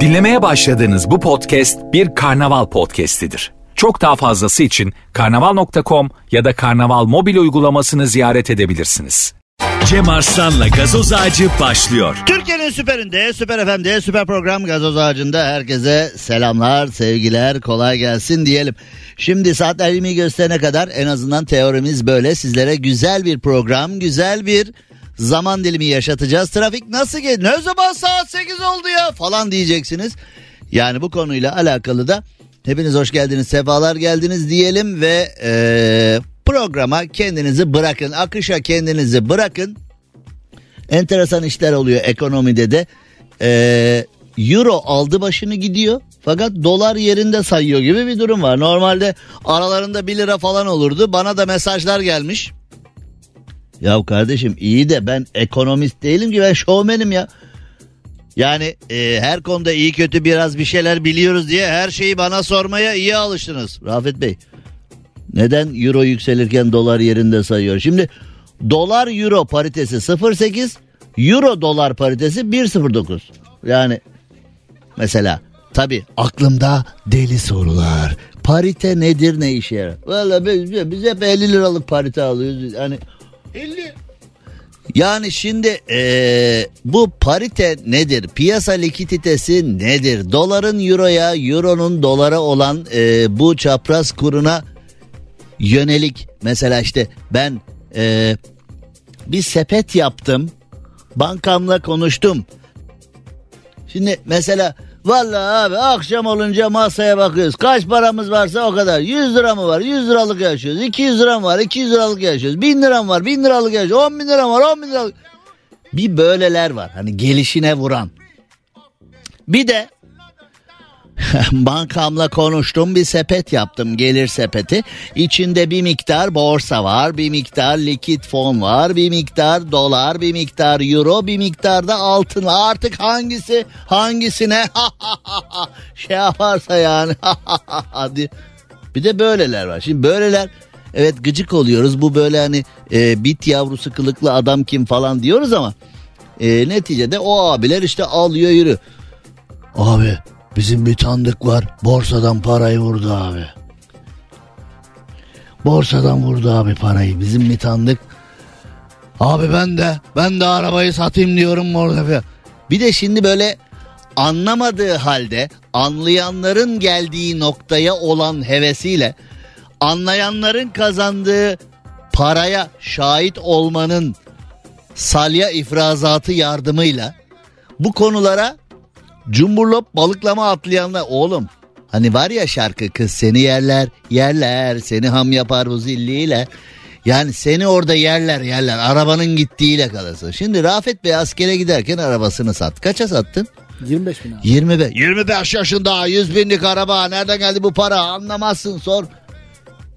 Dinlemeye başladığınız bu podcast bir karnaval podcastidir. Çok daha fazlası için karnaval.com ya da karnaval mobil uygulamasını ziyaret edebilirsiniz. Cem Arslan'la gazoz ağacı başlıyor. Türkiye'nin süperinde, süper FM'de, süper program gazoz ağacında herkese selamlar, sevgiler, kolay gelsin diyelim. Şimdi saatler 20'yi gösterene kadar en azından teorimiz böyle sizlere güzel bir program, güzel bir zaman dilimi yaşatacağız. Trafik nasıl gel? Ne zaman saat 8 oldu ya falan diyeceksiniz. Yani bu konuyla alakalı da hepiniz hoş geldiniz, sefalar geldiniz diyelim ve eee, programa kendinizi bırakın, akışa kendinizi bırakın. Enteresan işler oluyor ekonomide de. Eee, Euro aldı başını gidiyor fakat dolar yerinde sayıyor gibi bir durum var. Normalde aralarında 1 lira falan olurdu. Bana da mesajlar gelmiş. Ya kardeşim iyi de ben ekonomist değilim ki ben şovmenim ya. Yani e, her konuda iyi kötü biraz bir şeyler biliyoruz diye her şeyi bana sormaya iyi alıştınız. Rafet Bey neden euro yükselirken dolar yerinde sayıyor? Şimdi dolar euro paritesi 0.8 euro dolar paritesi 1.09. Yani mesela tabi aklımda deli sorular. Parite nedir ne işe yarar? Valla biz, biz hep 50 liralık parite alıyoruz. Yani 50 yani şimdi eee, bu parite nedir? Piyasa likiditesi nedir? Doların euroya, euronun dolara olan eee, bu çapraz kuruna yönelik mesela işte ben eee, bir sepet yaptım. Bankamla konuştum. Şimdi mesela vallahi abi akşam olunca masaya bakıyoruz. Kaç paramız varsa o kadar. 100 lira mı var? 100 liralık yaşıyoruz. 200 lira mı var? 200 liralık yaşıyoruz. 1000 lira mı var? 1000 liralık yaşıyoruz. 10 bin lira mı var? 10 bin liralık. Bir böyleler var. Hani gelişine vuran. Bir de bankamla konuştum bir sepet yaptım gelir sepeti. İçinde bir miktar borsa var, bir miktar likit fon var, bir miktar dolar, bir miktar euro, bir miktar da altın. Artık hangisi hangisine şey yaparsa yani. Hadi. bir de böyleler var. Şimdi böyleler evet gıcık oluyoruz. Bu böyle hani e, bit yavrusu kılıklı adam kim falan diyoruz ama e, neticede o abiler işte alıyor yürü. Abi bizim bir tanıdık var borsadan parayı vurdu abi. Borsadan vurdu abi parayı bizim bir tanıdık. Abi ben de ben de arabayı satayım diyorum orada. Bir de şimdi böyle anlamadığı halde anlayanların geldiği noktaya olan hevesiyle anlayanların kazandığı paraya şahit olmanın salya ifrazatı yardımıyla bu konulara cumburlop balıklama atlayanlar oğlum hani var ya şarkı kız seni yerler yerler seni ham yapar bu zilliyle yani seni orada yerler yerler arabanın gittiğiyle kalırsın. Şimdi Rafet Bey askere giderken arabasını sat. Kaça sattın? 25 bin abi. 25. 25 yaşında 100 binlik araba nereden geldi bu para anlamazsın sor.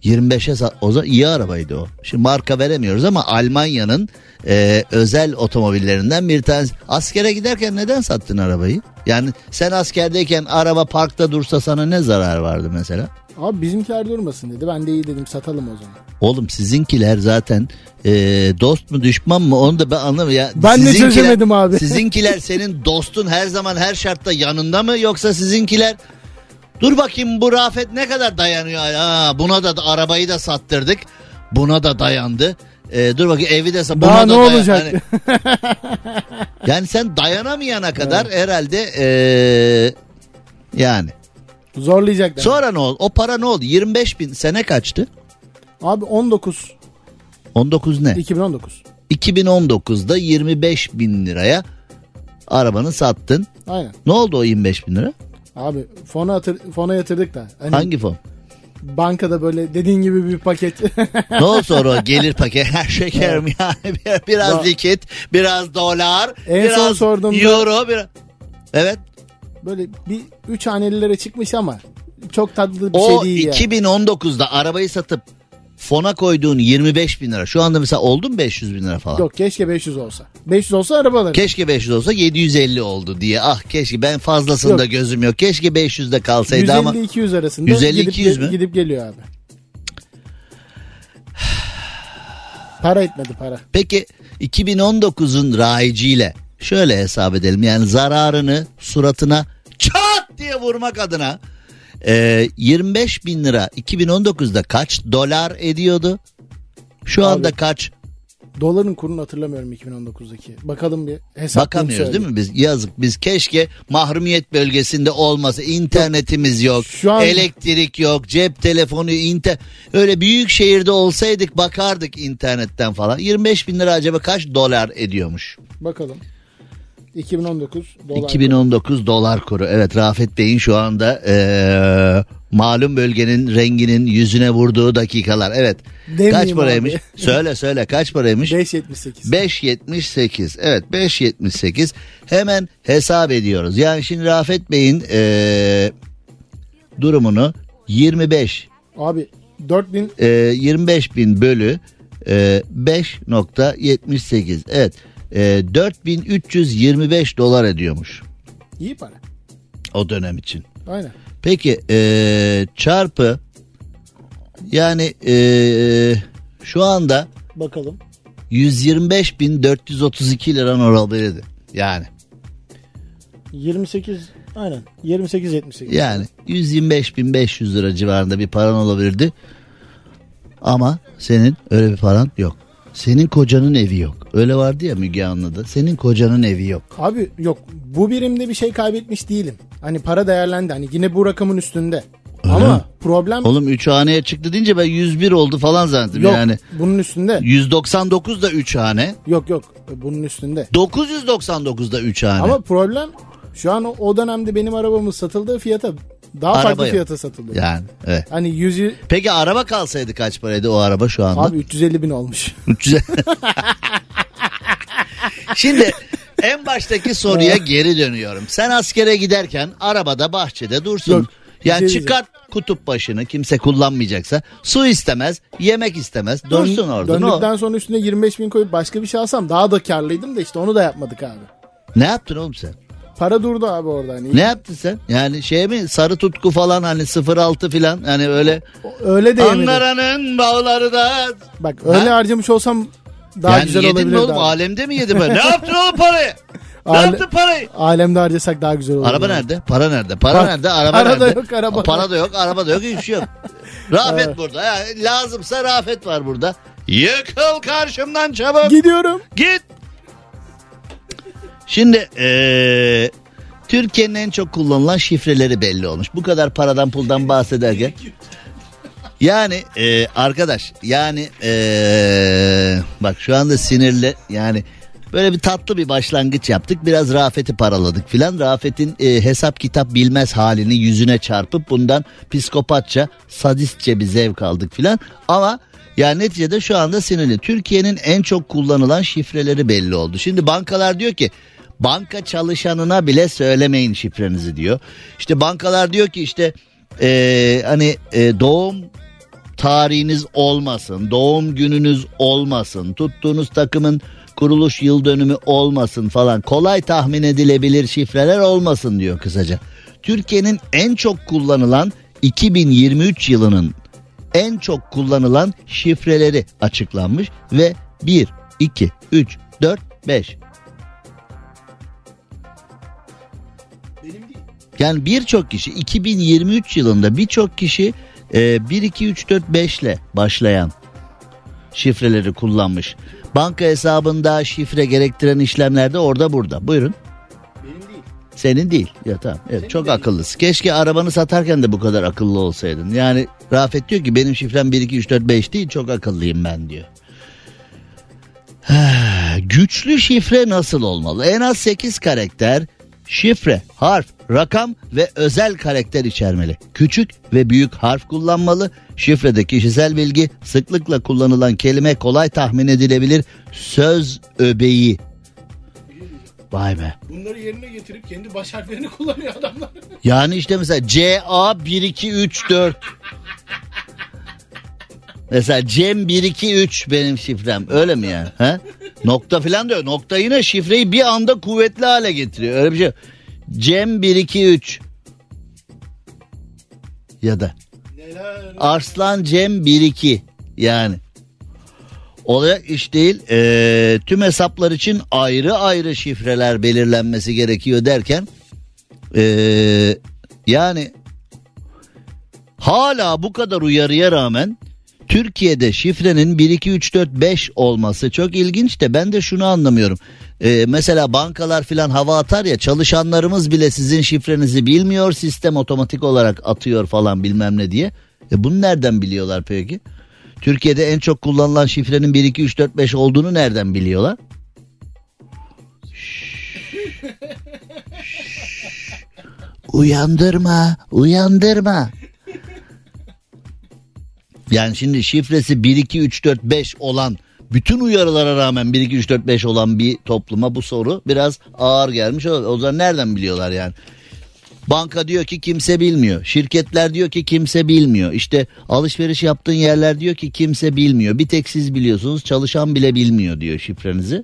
25'e sat. O zaman iyi arabaydı o. Şimdi marka veremiyoruz ama Almanya'nın e, özel otomobillerinden bir tanesi. Askere giderken neden sattın arabayı? Yani sen askerdeyken araba parkta dursa sana ne zarar vardı mesela? Abi bizimkiler durmasın dedi. Ben de iyi dedim satalım o zaman. Oğlum sizinkiler zaten e, dost mu düşman mı onu da ben anlamıyorum. Ya, Ben de sizinkiler- çözemedim abi. Sizinkiler senin dostun her zaman her şartta yanında mı yoksa sizinkiler dur bakayım bu Rafet ne kadar dayanıyor. Ha, buna da arabayı da sattırdık. Buna da dayandı. E, dur bakayım evi de buna Daha da ne dayan- olacak? Hani- yani sen dayanamayana kadar herhalde e, yani. Zorlayacak demek. Sonra ne oldu? O para ne oldu? 25 bin sene kaçtı? Abi 19 19 ne? 2019. 2019'da 25 bin liraya arabanı sattın. Aynen. Ne oldu o 25 bin lira? Abi fona, atır, fona yatırdık da. Hani Hangi fon? Bankada böyle dediğin gibi bir paket. ne sonra o gelir paket? Her şekerim yani Bir- biraz Ba- likit, biraz dolar, En biraz son sorduğumda- euro. Biraz... Evet. böyle bir 3 hanelilere çıkmış ama çok tatlı bir O şey değil yani. 2019'da arabayı satıp fona koyduğun 25 bin lira. Şu anda mesela oldu mu 500 bin lira falan? Yok keşke 500 olsa. 500 olsa araba alırım. Keşke 500 olsa 750 oldu diye. Ah keşke ben fazlasında Yok. gözüm yok. Keşke 500'de kalsaydı ama 150-200 arasında 150-200 gidip, mü? gidip geliyor abi. Para etmedi para. Peki 2019'un rayiciyle şöyle hesap edelim. Yani zararını suratına çat diye vurmak adına e, 25 bin lira 2019'da kaç dolar ediyordu? Şu anda Abi, kaç? Doların kurunu hatırlamıyorum 2019'daki. Bakalım bir hesaplayayım Bakamıyoruz değil mi biz? Yazık biz keşke mahrumiyet bölgesinde olmasa internetimiz yok, Şu an- elektrik yok, cep telefonu, inter öyle büyük şehirde olsaydık bakardık internetten falan. 25 bin lira acaba kaç dolar ediyormuş? Bakalım. 2019 dolar. 2019 dolar kuru. Evet Rafet Bey'in şu anda eee, malum bölgenin renginin yüzüne vurduğu dakikalar. Evet. Demeyeyim kaç paraymış? abi. söyle söyle kaç paraymış? 5.78. 5.78 evet 5.78 hemen hesap ediyoruz. Yani şimdi Rafet Bey'in eee, durumunu 25 Abi 4000 eee, 25 bin bölü eee, 5.78 evet eee, 4325 dolar ediyormuş iyi para. o dönem için. Aynen. Peki eee, çarpı yani eee, şu anda Bakalım. 125.432 liran olabilirdi. Yani 28 aynen 28 78. yani 125.500 lira civarında bir paran olabilirdi. Ama senin öyle bir paran yok. Senin kocanın evi yok. Öyle vardı ya Müge Anlı'da. Senin kocanın evi yok. Abi yok bu birimde bir şey kaybetmiş değilim. Hani para değerlendi hani yine bu rakamın üstünde. Ama problem Oğlum 3 haneye çıktı deyince ben 101 oldu falan zannettim yok yani. bunun üstünde. 199 da 3 hane. Yok yok bunun üstünde. 999 da 3 hane. Ama problem şu an o, dönemde benim arabamın satıldığı fiyata daha Araba farklı yok. fiyata satılıyor. yani evet. Hani 100 Peki araba kalsaydı kaç paraydı o araba şu anda? abi 350 bin olmuş. 300 Şimdi en baştaki soruya geri dönüyorum. Sen askere giderken arabada bahçede dursun. Yok, yani şey çıkart kutup başını kimse kullanmayacaksa su istemez yemek istemez dursun orada. Döndükten sonra üstüne 25 bin koyup başka bir şey alsam daha da karlıydım da işte onu da yapmadık abi. ne yaptın oğlum sen? Para durdu abi orada hani. Ne yaptın sen? Yani şey mi sarı tutku falan hani 06 falan hani öyle Öyle de yemedim. Ankara'nın bağları da Bak öyle Ha? harcamış olsam daha yani güzel yedin mi olabilirdi oğlum abi. alemde mi yedin ben? ne yaptın oğlum parayı? Ne Ale- yaptın parayı? Alemde harcasak daha güzel olurdu. Araba abi. nerede? Para nerede? Para Bak, nerede? Araba para da nerede? yok, araba Para da yok, araba da yok, hiçbir şey yok. Rafet burada. Ya, lazımsa Rafet var burada. Yıkıl karşımdan çabuk. Gidiyorum. Git. Şimdi eee, Türkiye'nin en çok kullanılan şifreleri belli olmuş. Bu kadar paradan puldan bahsederken. Yani eee, arkadaş yani eee, bak şu anda sinirli yani böyle bir tatlı bir başlangıç yaptık. Biraz Rafet'i paraladık filan. Rafet'in eee, hesap kitap bilmez halini yüzüne çarpıp bundan psikopatça sadistçe bir zevk aldık filan. Ama yani neticede şu anda sinirli. Türkiye'nin en çok kullanılan şifreleri belli oldu. Şimdi bankalar diyor ki banka çalışanına bile söylemeyin şifrenizi diyor. İşte bankalar diyor ki işte eee, hani eee, doğum tarihiniz olmasın, doğum gününüz olmasın, tuttuğunuz takımın kuruluş yıl dönümü olmasın falan kolay tahmin edilebilir şifreler olmasın diyor kısaca. Türkiye'nin en çok kullanılan 2023 yılının en çok kullanılan şifreleri açıklanmış ve 1, 2, 3, 4, 5. Yani birçok kişi 2023 yılında birçok kişi e, 1, 2, 3, 4, 5 ile başlayan şifreleri kullanmış. Banka hesabında şifre gerektiren işlemlerde orada burada. Buyurun. Senin değil. Ya tamam. Evet, çok akıllısın. Keşke arabanı satarken de bu kadar akıllı olsaydın. Yani Rafet diyor ki benim şifrem 1 2 3 4 5 değil çok akıllıyım ben diyor. Güçlü şifre nasıl olmalı? En az 8 karakter, şifre, harf, rakam ve özel karakter içermeli. Küçük ve büyük harf kullanmalı. Şifrede kişisel bilgi, sıklıkla kullanılan kelime kolay tahmin edilebilir. Söz öbeği. Vay be. Bunları yerine getirip kendi baş harflerini kullanıyor adamlar. Yani işte mesela CA 1 2 3 4. Mesela Cem 1 2 3 benim şifrem. Öyle mi yani? He? Nokta falan diyor. Nokta yine şifreyi bir anda kuvvetli hale getiriyor. Öyle bir şey. Cem 1 2 3. Ya da Arslan Cem 1 2 yani. olacak iş değil. Ee, tüm hesaplar için ayrı ayrı şifreler belirlenmesi gerekiyor derken ee, yani hala bu kadar uyarıya rağmen Türkiye'de şifrenin 1 2 3 4 5 olması çok ilginç de ben de şunu anlamıyorum. Ee, mesela bankalar filan hava atar ya çalışanlarımız bile sizin şifrenizi bilmiyor sistem otomatik olarak atıyor falan bilmem ne diye. E bunu nereden biliyorlar peki? Türkiye'de en çok kullanılan şifrenin 1 2 3 4 5 olduğunu nereden biliyorlar? Uyandırma, uyandırma. Yani şimdi şifresi 1 2 3 4 5 olan bütün uyarılara rağmen 1 2 3 4 5 olan bir topluma bu soru biraz ağır gelmiş. O, zaman nereden biliyorlar yani? Banka diyor ki kimse bilmiyor. Şirketler diyor ki kimse bilmiyor. İşte alışveriş yaptığın yerler diyor ki kimse bilmiyor. Bir tek siz biliyorsunuz. Çalışan bile bilmiyor diyor şifrenizi.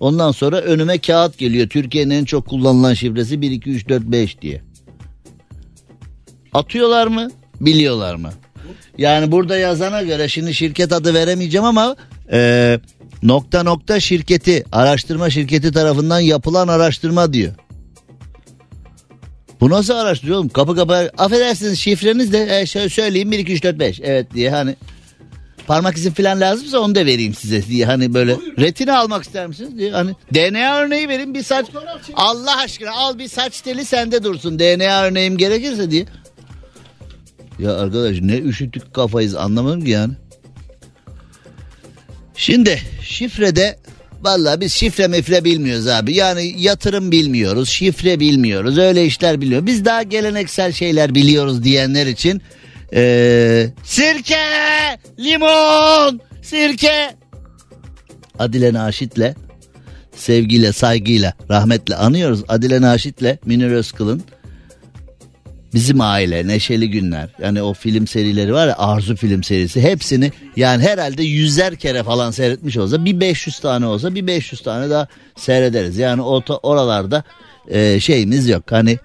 Ondan sonra önüme kağıt geliyor. Türkiye'nin en çok kullanılan şifresi 1 2 3 4 5 diye. Atıyorlar mı? Biliyorlar mı? Yani burada yazana göre şimdi şirket adı veremeyeceğim ama e, nokta nokta şirketi araştırma şirketi tarafından yapılan araştırma diyor. Bu nasıl araştırıyor oğlum? Kapı kapı affedersiniz şifreniz de e, şöyle söyleyeyim 1 2 3 4 5 evet diye hani parmak izi falan lazımsa onu da vereyim size diye hani böyle retina almak ister misiniz diye hani DNA örneği verin bir saç Allah aşkına al bir saç teli sende dursun DNA örneğim gerekirse diye. Ya arkadaş ne üşütük kafayız anlamadım ki yani. Şimdi şifrede Vallahi biz şifre mifre bilmiyoruz abi. Yani yatırım bilmiyoruz, şifre bilmiyoruz, öyle işler biliyoruz. Biz daha geleneksel şeyler biliyoruz diyenler için ee, sirke, limon, sirke. Adile Naşit'le sevgiyle, saygıyla, rahmetle anıyoruz. Adile Naşit'le Münir Özkıl'ın Bizim Aile, Neşeli Günler. Yani o film serileri var ya Arzu film serisi. Hepsini yani herhalde yüzer kere falan seyretmiş olsa bir 500 tane olsa bir 500 tane daha seyrederiz. Yani o oralarda e, şeyimiz yok. Hani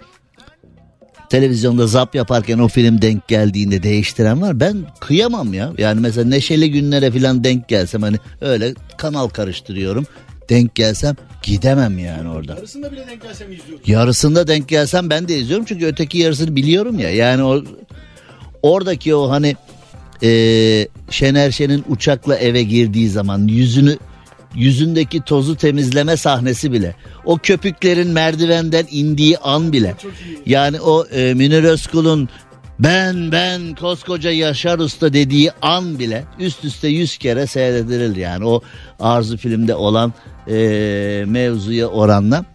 televizyonda zap yaparken o film denk geldiğinde değiştiren var. Ben kıyamam ya. Yani mesela Neşeli Günlere falan denk gelsem hani öyle kanal karıştırıyorum denk gelsem gidemem yani orada. Yarısında bile denk gelsem izliyorum. Yarısında denk gelsem ben de izliyorum çünkü öteki yarısını biliyorum ya. Yani o oradaki o hani e, Şener Şen'in uçakla eve girdiği zaman yüzünü yüzündeki tozu temizleme sahnesi bile. O köpüklerin merdivenden indiği an bile. Yani o e, Münir Özkul'un ben ben koskoca Yaşar Usta dediği an bile üst üste yüz kere seyredilir yani o Arzu filmde olan e, mevzuya oranla.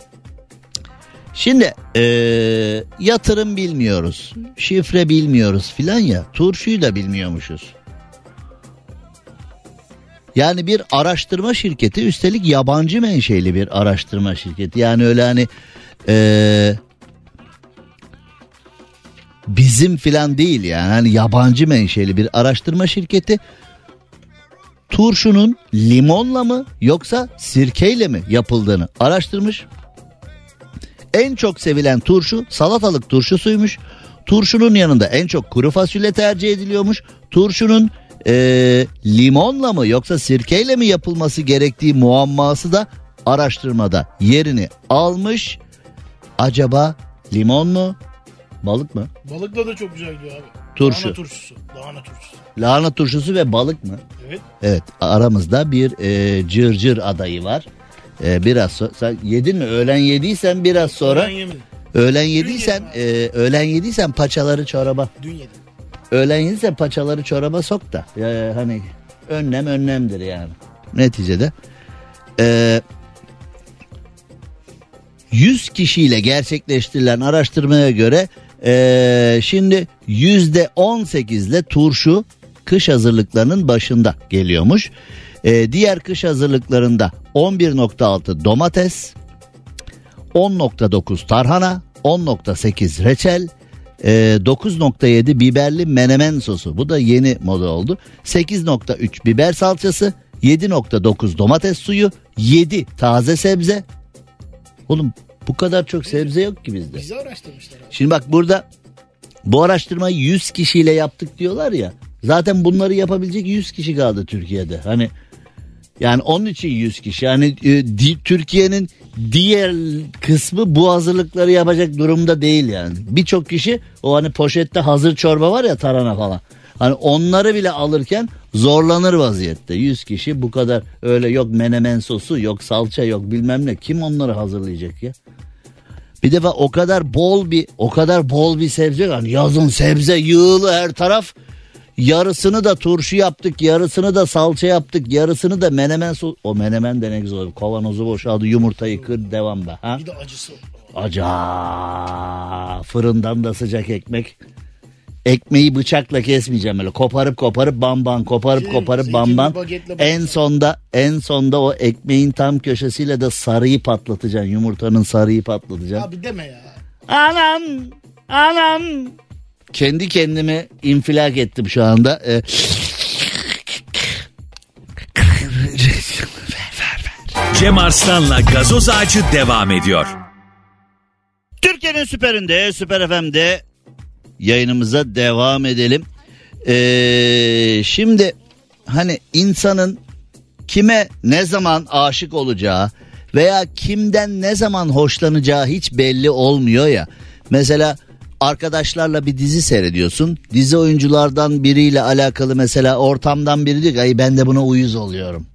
Şimdi e, yatırım bilmiyoruz, şifre bilmiyoruz filan ya turşuyu da bilmiyormuşuz. Yani bir araştırma şirketi üstelik yabancı menşeli bir araştırma şirketi. Yani öyle hani e, bizim filan değil yani hani yabancı menşeli bir araştırma şirketi turşunun limonla mı yoksa sirkeyle mi yapıldığını araştırmış. En çok sevilen turşu salatalık turşusuymuş. Turşunun yanında en çok kuru fasulye tercih ediliyormuş. Turşunun e, limonla mı yoksa sirkeyle mi yapılması gerektiği muamması da araştırmada yerini almış. Acaba limon mu balık mı? Balıkla da çok güzel gidiyor abi. Turşu. Lahana turşusu. Lahana turşusu. Lahana turşusu ve balık mı? Evet. Evet aramızda bir e, cırcır adayı var. E, biraz sonra sen yedin mi? Öğlen yediysen biraz sonra. Ben yemedim. Öğlen yediysen e, öğlen yediysen paçaları çoraba. Dün yedim. Öğlen yediysen paçaları çoraba sok da. Ya, hani önlem önlemdir yani. Neticede. E, 100 kişiyle gerçekleştirilen araştırmaya göre e, şimdi yüzde 18 ile turşu kış hazırlıklarının başında geliyormuş. E, diğer kış hazırlıklarında 11.6 domates, 10.9 tarhana, 10.8 reçel, e, 9.7 biberli menemen sosu. Bu da yeni moda oldu. 8.3 biber salçası, 7.9 domates suyu, 7 taze sebze. Oğlum bu kadar çok sebze yok ki bizde. Bizi araştırmışlar abi. Şimdi bak burada bu araştırmayı 100 kişiyle yaptık diyorlar ya. Zaten bunları yapabilecek 100 kişi kaldı Türkiye'de. Hani Yani onun için 100 kişi. Yani e, di- Türkiye'nin diğer kısmı bu hazırlıkları yapacak durumda değil yani. Birçok kişi o hani poşette hazır çorba var ya tarhana falan. Hani onları bile alırken zorlanır vaziyette. 100 kişi bu kadar öyle yok menemen sosu yok salça yok bilmem ne. Kim onları hazırlayacak ya? Bir defa o kadar bol bir o kadar bol bir sebze yani yazın sebze yığılı her taraf. Yarısını da turşu yaptık, yarısını da salça yaptık, yarısını da menemen sos. O menemen de ne güzel olur. Kavanozu boşaldı, yumurtayı kır, devam be. Ha? Bir de acısı. Aca fırından da sıcak ekmek. Ekmeği bıçakla kesmeyeceğim öyle. Koparıp koparıp bamban, koparıp Şey, koparıp bamban. En sonda en sonda o ekmeğin tam köşesiyle de sarıyı patlatacaksın. Yumurtanın sarıyı patlatacaksın. Abi deme ya. Anam, anam. Kendi kendime infilak ettim şu anda. Ee, Cem Arslan'la gazoz ağacı devam ediyor. Türkiye'nin süperinde, Süper FM'de yayınımıza devam edelim. Ee, şimdi hani insanın kime ne zaman aşık olacağı veya kimden ne zaman hoşlanacağı hiç belli olmuyor ya. Mesela arkadaşlarla bir dizi seyrediyorsun. Dizi oyunculardan biriyle alakalı mesela ortamdan biri diyor ki ay ben de buna uyuz oluyorum.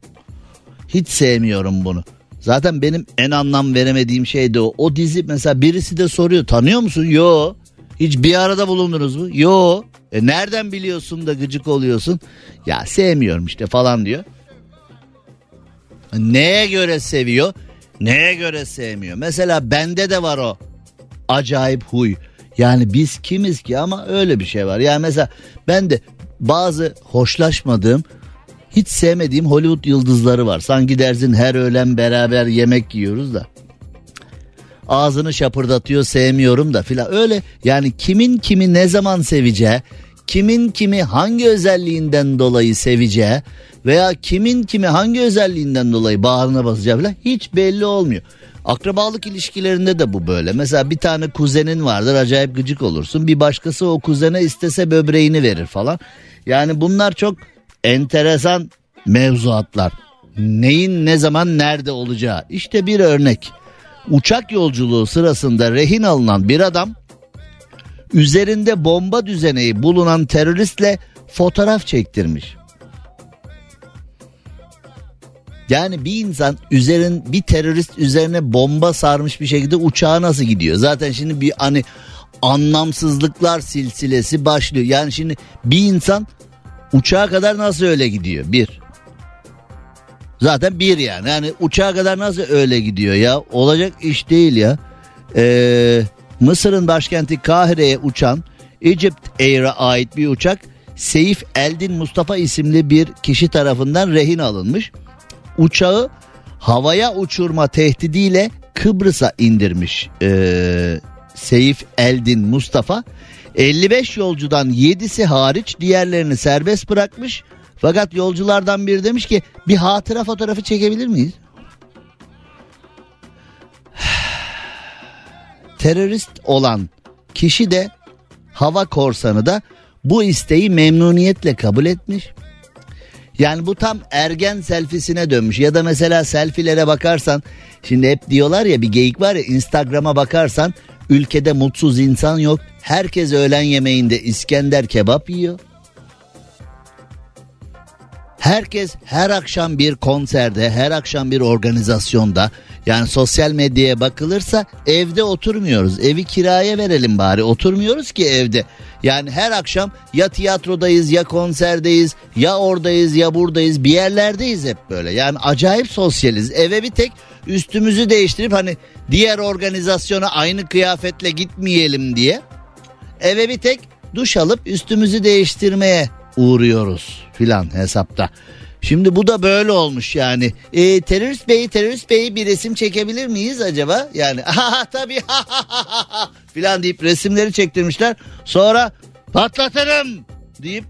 Hiç sevmiyorum bunu. Zaten benim en anlam veremediğim şey de o. O dizi mesela birisi de soruyor tanıyor musun? Yo. Hiç bir arada bulundunuz mu? Yo. E nereden biliyorsun da gıcık oluyorsun? Ya sevmiyorum işte falan diyor. Neye göre seviyor? Neye göre sevmiyor? Mesela bende de var o acayip huy. Yani biz kimiz ki ama öyle bir şey var. Yani mesela ben de bazı hoşlaşmadığım hiç sevmediğim Hollywood yıldızları var. Sanki dersin her öğlen beraber yemek yiyoruz da. Ağzını şapırdatıyor sevmiyorum da filan. Öyle yani kimin kimi ne zaman seveceği, kimin kimi hangi özelliğinden dolayı seveceği veya kimin kimi hangi özelliğinden dolayı bağrına basacağı filan hiç belli olmuyor. Akrabalık ilişkilerinde de bu böyle. Mesela bir tane kuzenin vardır acayip gıcık olursun. Bir başkası o kuzene istese böbreğini verir falan. Yani bunlar çok enteresan mevzuatlar. Neyin ne zaman nerede olacağı. İşte bir örnek. Uçak yolculuğu sırasında rehin alınan bir adam üzerinde bomba düzeneği bulunan teröristle fotoğraf çektirmiş. Yani bir insan üzerin bir terörist üzerine bomba sarmış bir şekilde uçağa nasıl gidiyor? Zaten şimdi bir hani anlamsızlıklar silsilesi başlıyor. Yani şimdi bir insan uçağa kadar nasıl öyle gidiyor? Bir. Zaten bir yani. Yani uçağa kadar nasıl öyle gidiyor ya? Olacak iş değil ya. Ee, Mısır'ın başkenti Kahire'ye uçan Egypt Air'a ait bir uçak Seyif Eldin Mustafa isimli bir kişi tarafından rehin alınmış. Uçağı havaya uçurma tehdidiyle Kıbrıs'a indirmiş ee, Seyif Eldin Mustafa. 55 yolcudan 7'si hariç diğerlerini serbest bırakmış. Fakat yolculardan biri demiş ki bir hatıra fotoğrafı çekebilir miyiz? Terörist olan kişi de hava korsanı da bu isteği memnuniyetle kabul etmiş. Yani bu tam ergen selfisine dönmüş ya da mesela selfilere bakarsan şimdi hep diyorlar ya bir geyik var ya Instagram'a bakarsan ülkede mutsuz insan yok. Herkes öğlen yemeğinde İskender kebap yiyor. Herkes her akşam bir konserde, her akşam bir organizasyonda yani sosyal medyaya bakılırsa evde oturmuyoruz. Evi kiraya verelim bari. Oturmuyoruz ki evde. Yani her akşam ya tiyatrodayız ya konserdeyiz ya oradayız ya buradayız bir yerlerdeyiz hep böyle. Yani acayip sosyaliz. Eve bir tek üstümüzü değiştirip hani diğer organizasyona aynı kıyafetle gitmeyelim diye eve bir tek duş alıp üstümüzü değiştirmeye uğruyoruz filan hesapta. Şimdi bu da böyle olmuş yani. E, terörist bey, terörist bey bir resim çekebilir miyiz acaba? Yani tabii filan deyip resimleri çektirmişler. Sonra patlatırım deyip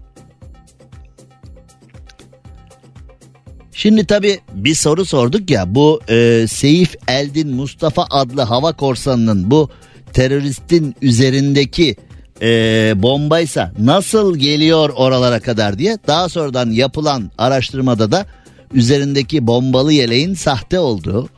Şimdi tabii bir soru sorduk ya bu e, Seyif Eldin Mustafa adlı hava korsanının bu teröristin üzerindeki e, bombaysa nasıl geliyor oralara kadar diye daha sonradan yapılan araştırmada da üzerindeki bombalı yeleğin sahte olduğu,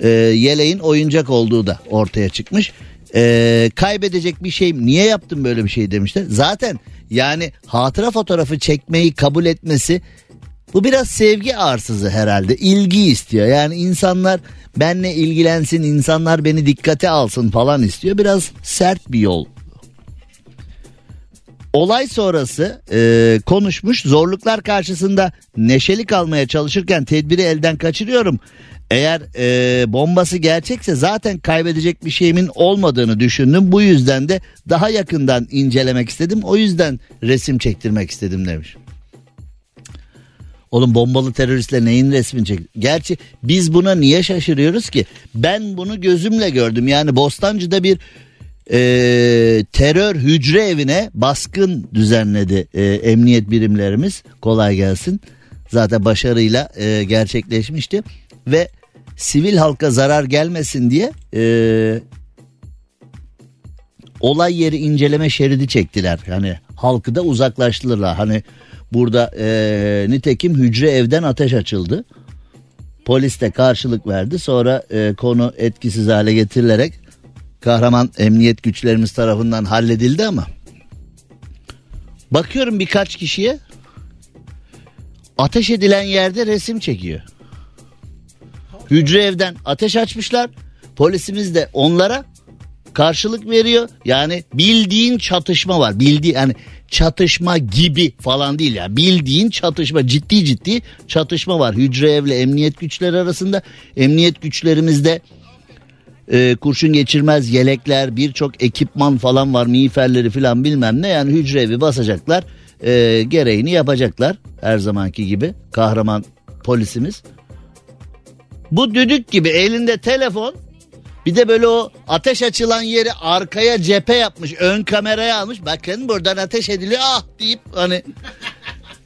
e, yeleğin oyuncak olduğu da ortaya çıkmış. E, kaybedecek bir şey niye yaptın böyle bir şey demişler. Zaten yani hatıra fotoğrafı çekmeyi kabul etmesi bu biraz sevgi arsızı herhalde. İlgi istiyor. Yani insanlar benle ilgilensin, insanlar beni dikkate alsın falan istiyor. Biraz sert bir yol. Olay sonrası e, konuşmuş zorluklar karşısında neşeli kalmaya çalışırken tedbiri elden kaçırıyorum. Eğer e, bombası gerçekse zaten kaybedecek bir şeyimin olmadığını düşündüm. Bu yüzden de daha yakından incelemek istedim. O yüzden resim çektirmek istedim demiş. Oğlum bombalı teröristler neyin resmini çek? Gerçi biz buna niye şaşırıyoruz ki? Ben bunu gözümle gördüm. Yani Bostancı'da bir e, terör hücre evine baskın düzenledi e, emniyet birimlerimiz. Kolay gelsin. Zaten başarıyla e, gerçekleşmişti. Ve sivil halka zarar gelmesin diye e, olay yeri inceleme şeridi çektiler. Hani halkı da uzaklaştırırlar. Hani burada e, nitekim hücre evden ateş açıldı. Polis de karşılık verdi. Sonra e, konu etkisiz hale getirilerek kahraman emniyet güçlerimiz tarafından halledildi ama bakıyorum birkaç kişiye ateş edilen yerde resim çekiyor. Hücre evden ateş açmışlar. Polisimiz de onlara karşılık veriyor. Yani bildiğin çatışma var. Bildiği yani çatışma gibi falan değil ya. Bildiğin çatışma ciddi ciddi çatışma var. Hücre evle emniyet güçleri arasında. Emniyet güçlerimizde e, kurşun geçirmez yelekler birçok ekipman falan var miğferleri falan bilmem ne yani hücre evi basacaklar e, gereğini yapacaklar her zamanki gibi kahraman polisimiz. Bu düdük gibi elinde telefon bir de böyle o ateş açılan yeri arkaya cephe yapmış ön kameraya almış bakın buradan ateş ediliyor ah deyip hani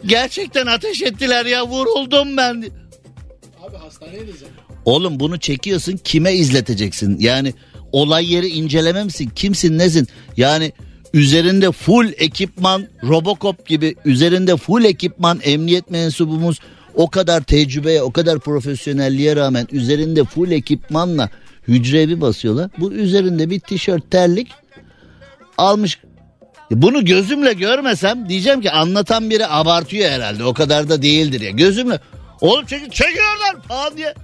gerçekten ateş ettiler ya vuruldum ben. Abi hastaneye diyeceğim. Oğlum bunu çekiyorsun kime izleteceksin? Yani olay yeri inceleme misin? Kimsin nesin? Yani üzerinde full ekipman Robocop gibi üzerinde full ekipman emniyet mensubumuz o kadar tecrübeye o kadar profesyonelliğe rağmen üzerinde full ekipmanla hücrevi basıyorlar. Bu üzerinde bir tişört terlik almış. Bunu gözümle görmesem diyeceğim ki anlatan biri abartıyor herhalde. O kadar da değildir ya. Gözümle oğlum çekiyorlar falan diye.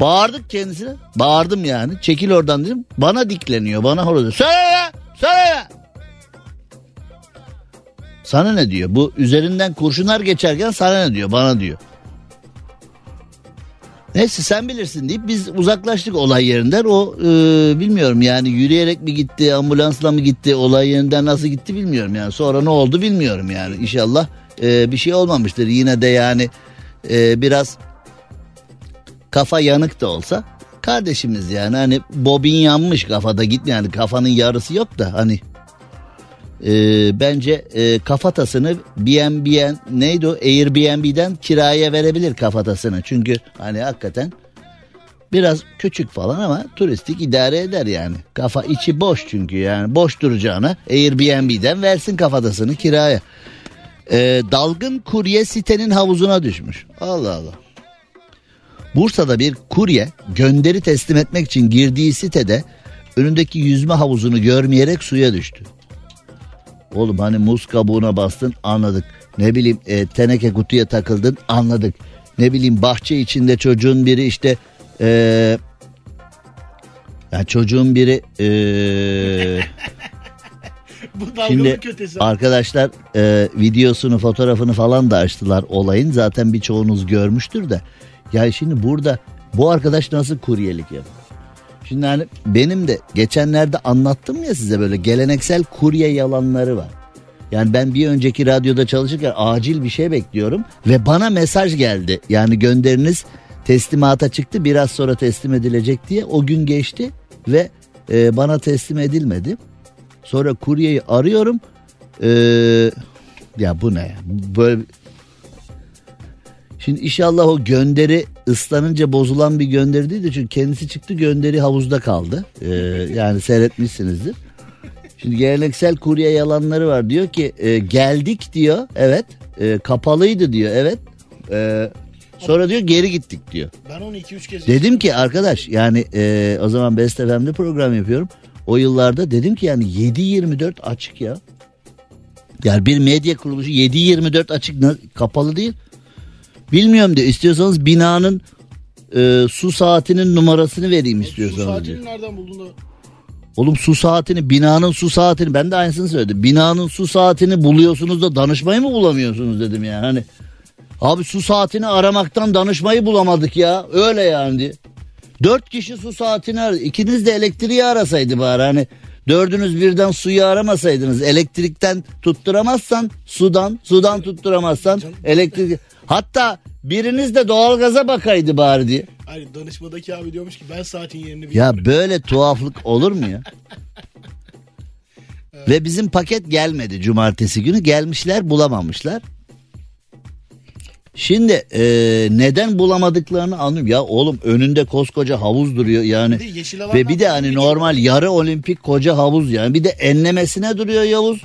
Bağırdık kendisine. Bağırdım yani. Çekil oradan dedim. Bana dikleniyor. Bana horoz. Söyle ya. Söyle ya. Sana ne diyor? Bu üzerinden kurşunlar geçerken sana ne diyor? Bana diyor. Neyse sen bilirsin deyip biz uzaklaştık olay yerinden. O e, bilmiyorum yani yürüyerek mi gitti, ambulansla mı gitti, olay yerinden nasıl gitti bilmiyorum yani. Sonra ne oldu bilmiyorum yani. İnşallah e, bir şey olmamıştır. Yine de yani e, biraz kafa yanık da olsa kardeşimiz yani hani bobin yanmış kafada gitmiyor yani kafanın yarısı yok da hani e, bence e, kafatasını BNB neydi o? Airbnb'den kiraya verebilir kafatasını. Çünkü hani hakikaten biraz küçük falan ama turistik idare eder yani. Kafa içi boş çünkü yani boş duracağına Airbnb'den versin kafatasını kiraya. E, dalgın kurye sitenin havuzuna düşmüş. Allah Allah Bursa'da bir kurye gönderi teslim etmek için girdiği sitede önündeki yüzme havuzunu görmeyerek suya düştü. Oğlum hani muz kabuğuna bastın anladık. Ne bileyim e, teneke kutuya takıldın anladık. Ne bileyim bahçe içinde çocuğun biri işte e, ya çocuğun biri e, Bu Şimdi kötesi. arkadaşlar e, videosunu fotoğrafını falan da açtılar olayın. Zaten birçoğunuz görmüştür de. Ya şimdi burada bu arkadaş nasıl kuryelik yapıyor? Şimdi hani benim de geçenlerde anlattım ya size böyle geleneksel kurye yalanları var. Yani ben bir önceki radyoda çalışırken acil bir şey bekliyorum ve bana mesaj geldi. Yani gönderiniz teslimata çıktı biraz sonra teslim edilecek diye o gün geçti ve e, bana teslim edilmedi. Sonra kuryeyi arıyorum. E, ya bu ne? Böyle Şimdi inşallah o gönderi ıslanınca bozulan bir gönderi değil de çünkü kendisi çıktı gönderi havuzda kaldı. Ee, yani seyretmişsinizdir. Şimdi geleneksel kurye yalanları var. Diyor ki e, geldik diyor. Evet. E, kapalıydı diyor. Evet. E, Sonra diyor geri gittik diyor. Ben onu 2-3 kez Dedim ki arkadaş yani e, o zaman Best FM'de program yapıyorum. O yıllarda dedim ki yani 7-24 açık ya. Yani bir medya kuruluşu 7-24 açık kapalı değil. Bilmiyorum diyor. İstiyorsanız binanın e, su saatinin numarasını vereyim Su istiyorsanız diyor. saatini nereden buldun da? Oğlum su saatini binanın su saatini ben de aynısını söyledim. Binanın su saatini buluyorsunuz da danışmayı mı bulamıyorsunuz dedim yani. Hani abi su saatini aramaktan danışmayı bulamadık ya. Öyle yani diye. Dört kişi su saatini aradı. İkiniz de elektriği arasaydı bari hani. Dördünüz birden suyu aramasaydınız. Elektrikten tutturamazsan sudan, sudan tutturamazsan elektrik. Hatta biriniz de doğalgaza bakaydı bari diye. Hani danışmadaki abi diyormuş ki ben saatin yerini biliyorum. Ya böyle tuhaflık olur mu ya? Ve bizim paket gelmedi cumartesi günü. Gelmişler bulamamışlar. Şimdi e, neden bulamadıklarını anlıyorum. Ya oğlum önünde koskoca havuz duruyor yani. Bir Ve bir de hani normal yarı olimpik koca havuz yani. Bir de enlemesine duruyor Yavuz.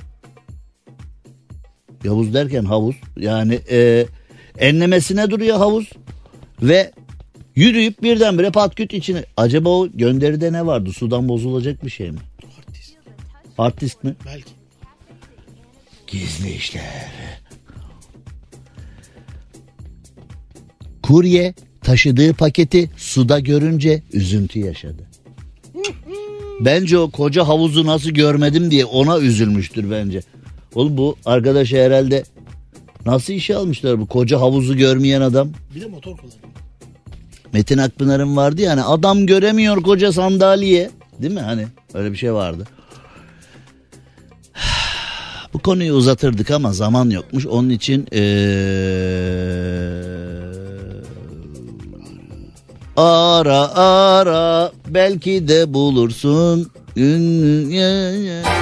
Yavuz derken havuz. Yani e, enlemesine duruyor havuz. Ve yürüyüp birdenbire patküt içine. Acaba o gönderide ne vardı? Sudan bozulacak bir şey mi? Artist. Artist mi? Belki. Gizli işler. Kurye taşıdığı paketi suda görünce üzüntü yaşadı. Bence o koca havuzu nasıl görmedim diye ona üzülmüştür bence. Oğlum bu arkadaş herhalde nasıl işe almışlar bu koca havuzu görmeyen adam? Bir de motor kullanıyor. Metin Akpınar'ın vardı yani adam göremiyor koca sandalye. Değil mi hani öyle bir şey vardı. Bu konuyu uzatırdık ama zaman yokmuş. Onun için eee, ara ara belki de bulursun.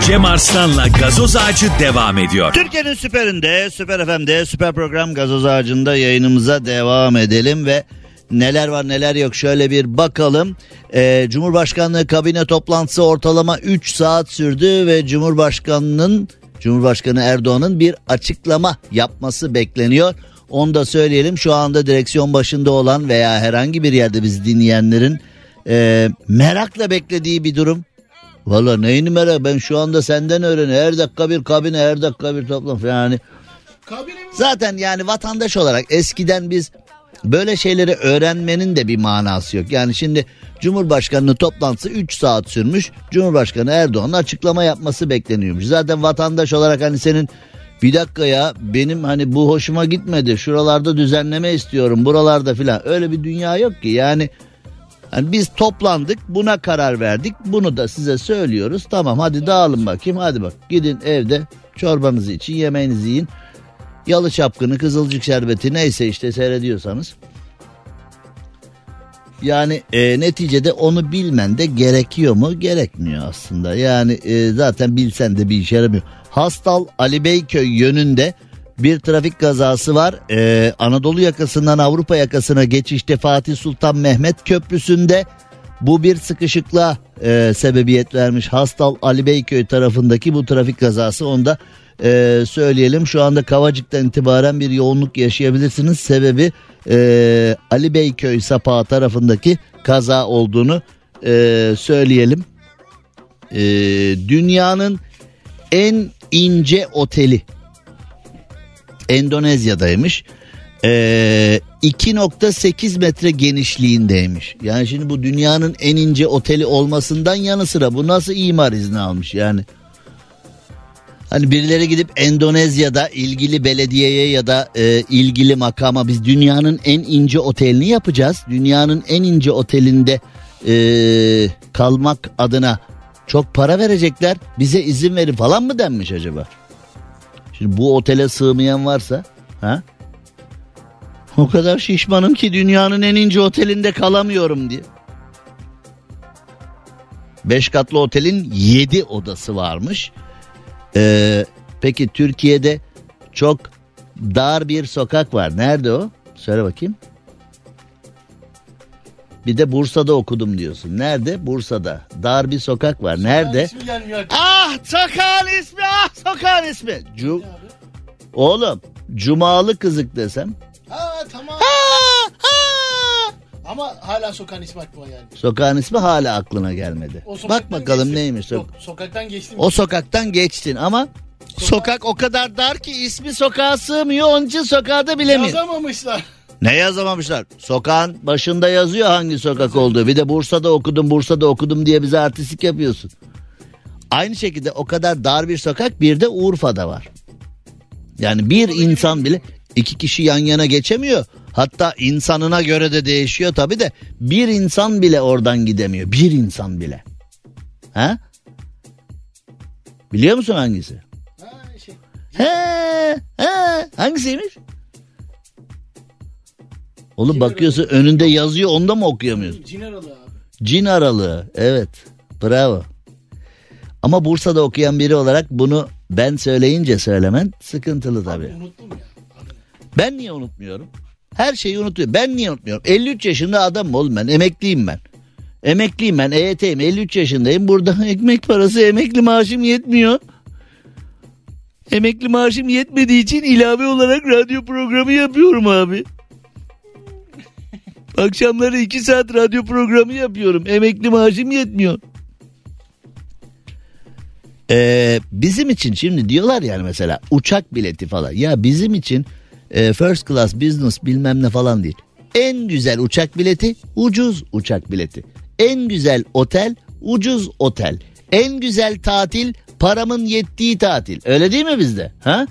Cem Arslan'la gazoz ağacı devam ediyor. Türkiye'nin süperinde, süper FM'de, süper program gazoz ağacında yayınımıza devam edelim ve neler var neler yok şöyle bir bakalım. Ee, Cumhurbaşkanlığı kabine toplantısı ortalama 3 saat sürdü ve Cumhurbaşkanının Cumhurbaşkanı Erdoğan'ın bir açıklama yapması bekleniyor. Onu da söyleyelim şu anda direksiyon başında olan veya herhangi bir yerde biz dinleyenlerin e, merakla beklediği bir durum. Valla neyini merak ben şu anda senden öğreniyorum. Her dakika bir kabine her dakika bir toplantı yani. Zaten yani vatandaş olarak eskiden biz böyle şeyleri öğrenmenin de bir manası yok. Yani şimdi Cumhurbaşkanı'nın toplantısı 3 saat sürmüş. Cumhurbaşkanı Erdoğan'ın açıklama yapması bekleniyormuş. Zaten vatandaş olarak hani senin bir dakika ya benim hani bu hoşuma gitmedi. Şuralarda düzenleme istiyorum buralarda filan. Öyle bir dünya yok ki. Yani. Hani biz toplandık buna karar verdik. Bunu da size söylüyoruz. Tamam hadi dağılın bakayım. Hadi bak gidin evde çorbanızı için yemeğinizi yiyin. Yalı çapkını kızılcık şerbeti neyse işte seyrediyorsanız. Yani e, neticede onu bilmen de gerekiyor mu? Gerekmiyor aslında. Yani e, zaten bilsen de bir işe yaramıyor Hastal Ali Beyköy yönünde bir trafik kazası var. Ee, Anadolu yakasından Avrupa yakasına geçişte Fatih Sultan Mehmet Köprüsü'nde bu bir sıkışıklığa e, sebebiyet vermiş. Hastal Ali Beyköy tarafındaki bu trafik kazası onu da e, söyleyelim. Şu anda Kavacık'tan itibaren bir yoğunluk yaşayabilirsiniz. Sebebi e, Ali Beyköy sapağı tarafındaki kaza olduğunu e, söyleyelim. E, dünyanın en ince oteli Endonezya'daymış. Ee, 2.8 metre genişliğindeymiş. Yani şimdi bu dünyanın en ince oteli olmasından yanı sıra bu nasıl imar izni almış yani? Hani birileri gidip Endonezya'da ilgili belediyeye ya da e, ilgili makama biz dünyanın en ince otelini yapacağız. Dünyanın en ince otelinde e, kalmak adına çok para verecekler. Bize izin verin falan mı denmiş acaba? Şimdi bu otele sığmayan varsa ha? O kadar şişmanım ki dünyanın en ince otelinde kalamıyorum diye. Beş katlı otelin yedi odası varmış. Ee, peki Türkiye'de çok dar bir sokak var. Nerede o? Söyle bakayım. Bir de Bursa'da okudum diyorsun. Nerede? Bursa'da. Dar bir sokak var. Nerede? Ah sokağın ismi ah sokağın ismi. Cu Oğlum Cumalı kızık desem. Ha tamam. Ha, Ama hala sokağın ismi aklıma geldi. Sokağın ismi hala aklına gelmedi. Bak bakalım geçtim. neymiş. Yok sokaktan geçtim. O sokaktan geçtin ama sokak o kadar dar ki ismi sokağa sığmıyor. Onun için sokağı da bilemiyor. Yazamamışlar. Ne yazamamışlar? Sokağın başında yazıyor hangi sokak olduğu. Bir de Bursa'da okudum, Bursa'da okudum diye bize artistik yapıyorsun. Aynı şekilde o kadar dar bir sokak bir de Urfa'da var. Yani bir insan bile iki kişi yan yana geçemiyor. Hatta insanına göre de değişiyor tabi de bir insan bile oradan gidemiyor. Bir insan bile. Ha? Biliyor musun hangisi? Ha, şey. He, he. Hangisiymiş? Oğlum bakıyorsun önünde yazıyor onda mı okuyamıyorsun? Cin aralığı abi. Cin aralığı evet bravo. Ama Bursa'da okuyan biri olarak bunu ben söyleyince söylemen sıkıntılı tabii. Unuttum ya. Ben niye unutmuyorum? Her şeyi unutuyorum. Ben niye unutmuyorum? 53 yaşında adamım oğlum ben. Emekliyim ben. Emekliyim ben. EYT'yim. 53 yaşındayım. Burada ekmek parası emekli maaşım yetmiyor. Emekli maaşım yetmediği için ilave olarak radyo programı yapıyorum abi. Akşamları 2 saat radyo programı yapıyorum. Emekli maaşım yetmiyor. Ee, bizim için şimdi diyorlar yani mesela uçak bileti falan. Ya bizim için e, first class business bilmem ne falan değil. En güzel uçak bileti ucuz uçak bileti. En güzel otel ucuz otel. En güzel tatil paramın yettiği tatil. Öyle değil mi bizde? Ha?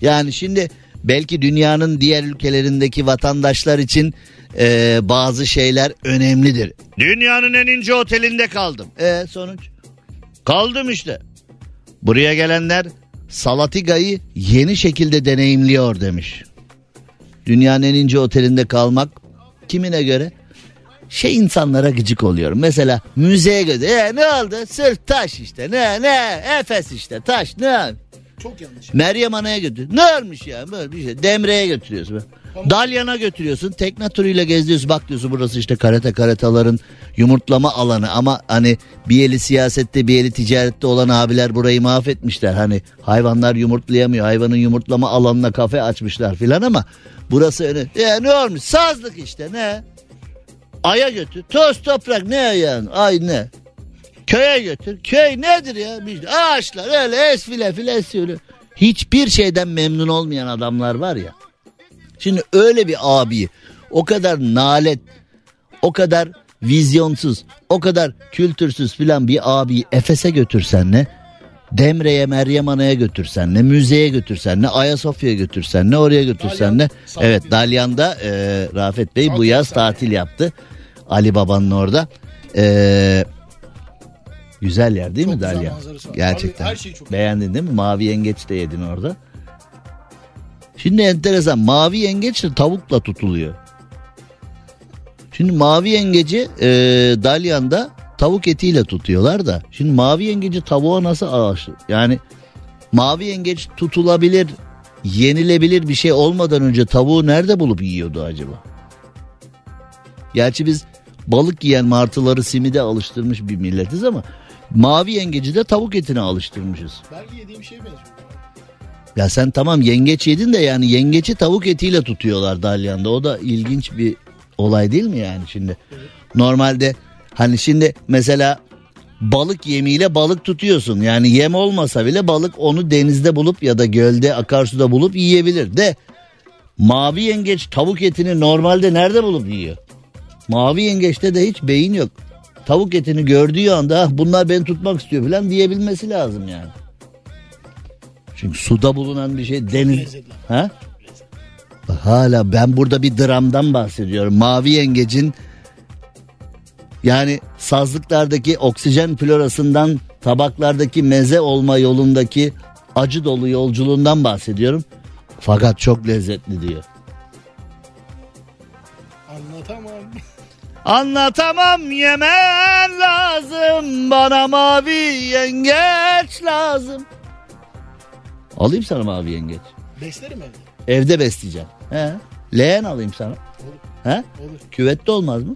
Yani şimdi belki dünyanın diğer ülkelerindeki vatandaşlar için e, bazı şeyler önemlidir. Dünyanın en ince otelinde kaldım. E sonuç? Kaldım işte. Buraya gelenler Salatiga'yı yeni şekilde deneyimliyor demiş. Dünyanın en ince otelinde kalmak kimine göre? Şey insanlara gıcık oluyorum. Mesela müzeye göre e, ne oldu? Sırf taş işte. Ne ne? Efes işte taş ne? Çok yanlış. Meryem Ana'ya götür. Ne olmuş ya böyle bir şey. Demre'ye götürüyorsun. Dalyan'a götürüyorsun. Tekne turuyla geziyorsun. Bak diyorsun burası işte karate karataların yumurtlama alanı. Ama hani bir eli siyasette bir eli ticarette olan abiler burayı mahvetmişler. Hani hayvanlar yumurtlayamıyor. Hayvanın yumurtlama alanına kafe açmışlar filan ama burası öyle. Ya ne olmuş? Sazlık işte ne? Aya götür. Toz toprak ne yani? Ay ne? Köye götür. Köy nedir ya? Ağaçlar öyle esfile file esiyor. Hiçbir şeyden memnun olmayan adamlar var ya. Şimdi öyle bir abi o kadar nalet, o kadar vizyonsuz, o kadar kültürsüz filan bir abi Efes'e götürsen ne? Demre'ye Meryem Ana'ya götürsen ne? Müzeye götürsen ne? Ayasofya'ya götürsen ne? Oraya götürsen ne? Evet Dalyan'da e, Rafet Bey bu yaz tatil yaptı. Ali Baba'nın orada. E, güzel yer değil Çok mi var. Gerçekten. Abi her şey çok. Beğendin değil mi? Mavi yengeç de yedin orada. Şimdi enteresan mavi yengeç de tavukla tutuluyor. Şimdi mavi yengeci e, Dalyan'da tavuk etiyle tutuyorlar da. Şimdi mavi yengeci tavuğa nasıl ağaçlı? Yani mavi yengeç tutulabilir, yenilebilir bir şey olmadan önce tavuğu nerede bulup yiyordu acaba? Gerçi biz balık yiyen martıları simide alıştırmış bir milletiz ama mavi yengeci de tavuk etine alıştırmışız. Belki yediğim şeye benziyor. Ya sen tamam yengeç yedin de yani yengeci tavuk etiyle tutuyorlar Dalyan'da. O da ilginç bir olay değil mi yani şimdi? Normalde hani şimdi mesela balık yemiyle balık tutuyorsun. Yani yem olmasa bile balık onu denizde bulup ya da gölde akarsuda bulup yiyebilir de mavi yengeç tavuk etini normalde nerede bulup yiyor? Mavi yengeçte de hiç beyin yok. Tavuk etini gördüğü anda "Ah, bunlar beni tutmak istiyor falan diyebilmesi lazım yani. Çünkü suda bulunan bir şey deniz. lezzetli. Ha? Hala ben burada bir dramdan bahsediyorum. Mavi yengecin yani sazlıklardaki oksijen florasından tabaklardaki meze olma yolundaki acı dolu yolculuğundan bahsediyorum. Fakat çok lezzetli diyor. Anlatamam. Anlatamam yemen lazım bana mavi yengeç lazım. Alayım sana mavi yengeç. Beslerim evde. Evde besleyeceğim. He. Leğen alayım sana. Olur. He? Olur. Küvette olmaz mı?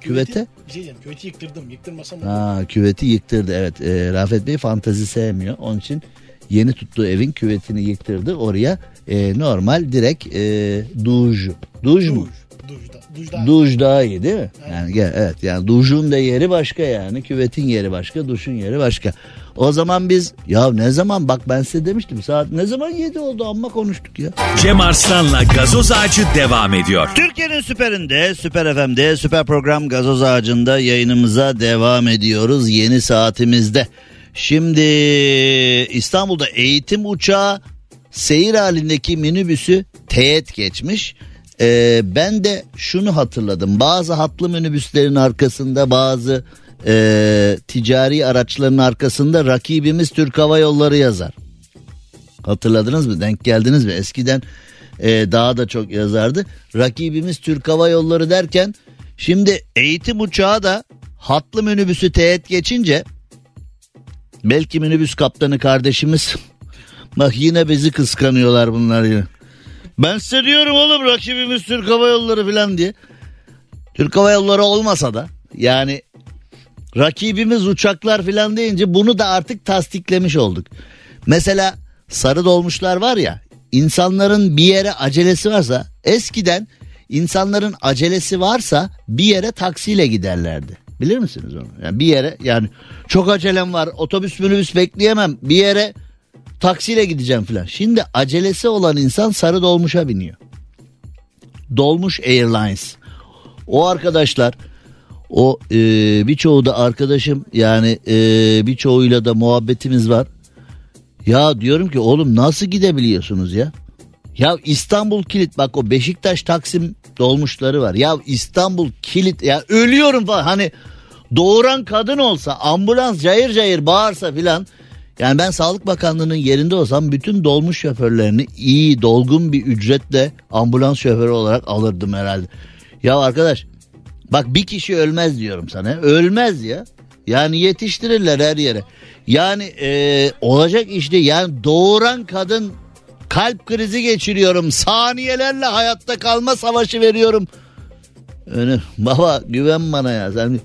Küvete? Küveti- Bir şey diyeceğim. Küveti yıktırdım. Yıktırmasam olur. Ha, küveti yıktırdı evet. Ee, Rafet Bey fantazi sevmiyor. Onun için yeni tuttuğu evin küvetini yıktırdı. Oraya e, normal direkt e, duş. Duş mu? Duşda. Duş daha iyi değil mi? Yani gel, evet yani duşun da yeri başka yani küvetin yeri başka duşun yeri başka. O zaman biz ya ne zaman bak ben size demiştim saat ne zaman 7 oldu amma konuştuk ya. Cem Arslan'la gazoz ağacı devam ediyor. Türkiye'nin süperinde Süper FM'de Süper Program Gazoz Ağacı'nda yayınımıza devam ediyoruz yeni saatimizde. Şimdi İstanbul'da eğitim uçağı seyir halindeki minibüsü teğet geçmiş. Ee, ben de şunu hatırladım. Bazı hatlı minibüslerin arkasında bazı e, ticari araçların arkasında rakibimiz Türk Hava Yolları yazar. Hatırladınız mı? Denk geldiniz mi? Eskiden e, daha da çok yazardı. Rakibimiz Türk Hava Yolları derken şimdi eğitim uçağı da hatlı minibüsü teğet geçince belki minibüs kaptanı kardeşimiz bak yine bizi kıskanıyorlar bunlar yine. Ben size diyorum oğlum rakibimiz Türk Hava Yolları falan diye. Türk Hava Yolları olmasa da yani rakibimiz uçaklar falan deyince bunu da artık tasdiklemiş olduk. Mesela sarı dolmuşlar var ya insanların bir yere acelesi varsa eskiden insanların acelesi varsa bir yere taksiyle giderlerdi. Bilir misiniz onu? Yani bir yere yani çok acelem var otobüs minibüs bekleyemem bir yere taksiyle gideceğim falan. Şimdi acelesi olan insan sarı dolmuşa biniyor. Dolmuş Airlines. O arkadaşlar o e, birçoğu da arkadaşım yani e, birçoğuyla da muhabbetimiz var. Ya diyorum ki oğlum nasıl gidebiliyorsunuz ya? Ya İstanbul kilit bak o Beşiktaş Taksim dolmuşları var. Ya İstanbul kilit ya ölüyorum falan hani doğuran kadın olsa ambulans cayır cayır bağırsa filan. Yani ben Sağlık Bakanlığı'nın yerinde olsam bütün dolmuş şoförlerini iyi dolgun bir ücretle ambulans şoförü olarak alırdım herhalde. Ya arkadaş bak bir kişi ölmez diyorum sana ölmez ya. Yani yetiştirirler her yere. Yani e, olacak işte yani doğuran kadın kalp krizi geçiriyorum. Saniyelerle hayatta kalma savaşı veriyorum. Öyle, baba güven bana ya. Sen,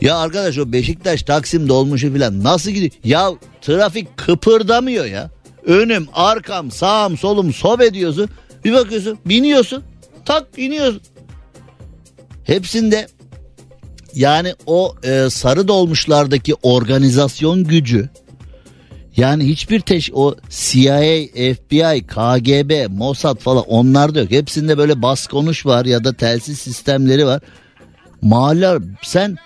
ya arkadaş o Beşiktaş Taksim dolmuşu falan nasıl gidiyor? Ya trafik kıpırdamıyor ya. Önüm, arkam, sağım, solum sob ediyorsun. Bir bakıyorsun, biniyorsun. Tak iniyorsun. Hepsinde yani o e, sarı dolmuşlardaki organizasyon gücü yani hiçbir teş o CIA, FBI, KGB, Mossad falan onlar da yok. Hepsinde böyle bas konuş var ya da telsiz sistemleri var. Mahalle sen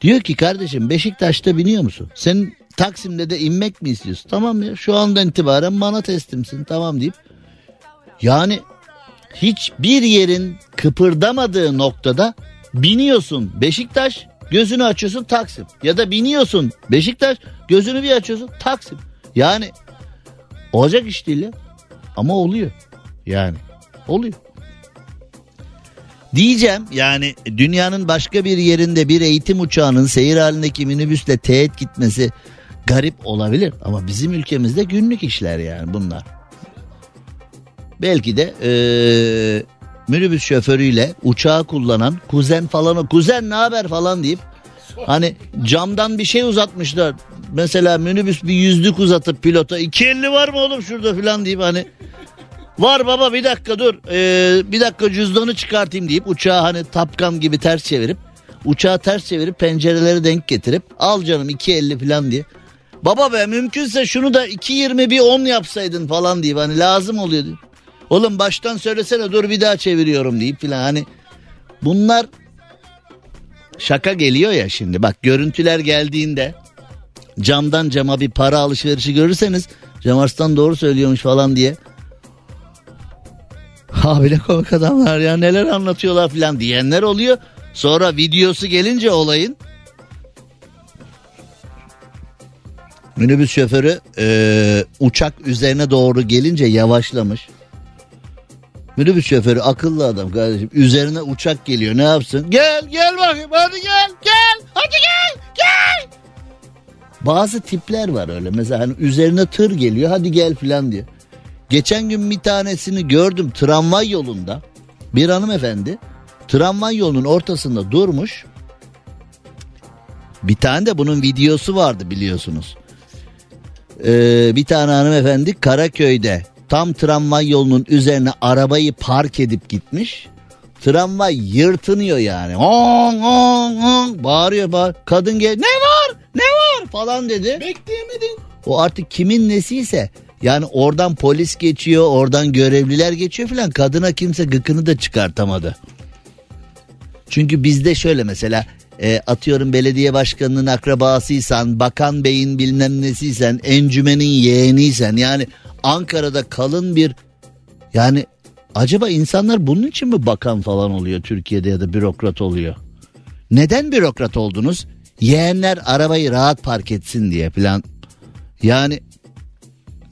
diyor ki kardeşim Beşiktaş'ta biniyor musun? Senin Taksim'de de inmek mi istiyorsun? Tamam ya şu andan itibaren bana teslimsin tamam deyip. Yani hiçbir yerin kıpırdamadığı noktada biniyorsun Beşiktaş gözünü açıyorsun Taksim. Ya da biniyorsun Beşiktaş gözünü bir açıyorsun Taksim. Yani olacak iş değil ya. Ama oluyor. Yani oluyor. Diyeceğim yani dünyanın başka bir yerinde bir eğitim uçağının seyir halindeki minibüsle teğet gitmesi garip olabilir. Ama bizim ülkemizde günlük işler yani bunlar. Belki de ee, minibüs şoförüyle uçağı kullanan kuzen falan o kuzen ne haber falan deyip hani camdan bir şey uzatmışlar. Mesela minibüs bir yüzlük uzatıp pilota iki elli var mı oğlum şurada falan deyip hani var baba bir dakika dur ee, bir dakika cüzdanı çıkartayım deyip uçağı hani tapkam gibi ters çevirip uçağı ters çevirip pencereleri denk getirip al canım iki elli falan diye. Baba be mümkünse şunu da iki yirmi bir on yapsaydın falan deyip hani lazım oluyor diye. Oğlum baştan söylesene dur bir daha çeviriyorum deyip filan. Hani bunlar şaka geliyor ya şimdi. Bak görüntüler geldiğinde camdan cama bir para alışverişi görürseniz Cem Arslan doğru söylüyormuş falan diye. Ha bile komik adamlar ya neler anlatıyorlar filan diyenler oluyor. Sonra videosu gelince olayın. Minibüs şoförü e, uçak üzerine doğru gelince yavaşlamış Minibüs şoförü akıllı adam kardeşim. Üzerine uçak geliyor ne yapsın? Gel gel bakayım hadi gel gel hadi gel gel. Bazı tipler var öyle mesela hani üzerine tır geliyor hadi gel filan diye. Geçen gün bir tanesini gördüm tramvay yolunda. Bir hanımefendi tramvay yolunun ortasında durmuş. Bir tane de bunun videosu vardı biliyorsunuz. Ee, bir tane hanımefendi Karaköy'de tam tramvay yolunun üzerine arabayı park edip gitmiş. Tramvay yırtınıyor yani. On, on, on. Bağırıyor bağır. Kadın gel ne var ne var falan dedi. Bekleyemedin. O artık kimin nesiyse yani oradan polis geçiyor oradan görevliler geçiyor filan kadına kimse gıkını da çıkartamadı. Çünkü bizde şöyle mesela e, atıyorum belediye başkanının akrabasıysan bakan beyin bilmem nesiysen encümenin yeğeniysen yani Ankara'da kalın bir yani acaba insanlar bunun için mi bakan falan oluyor Türkiye'de ya da bürokrat oluyor? Neden bürokrat oldunuz? Yeğenler arabayı rahat park etsin diye falan. Yani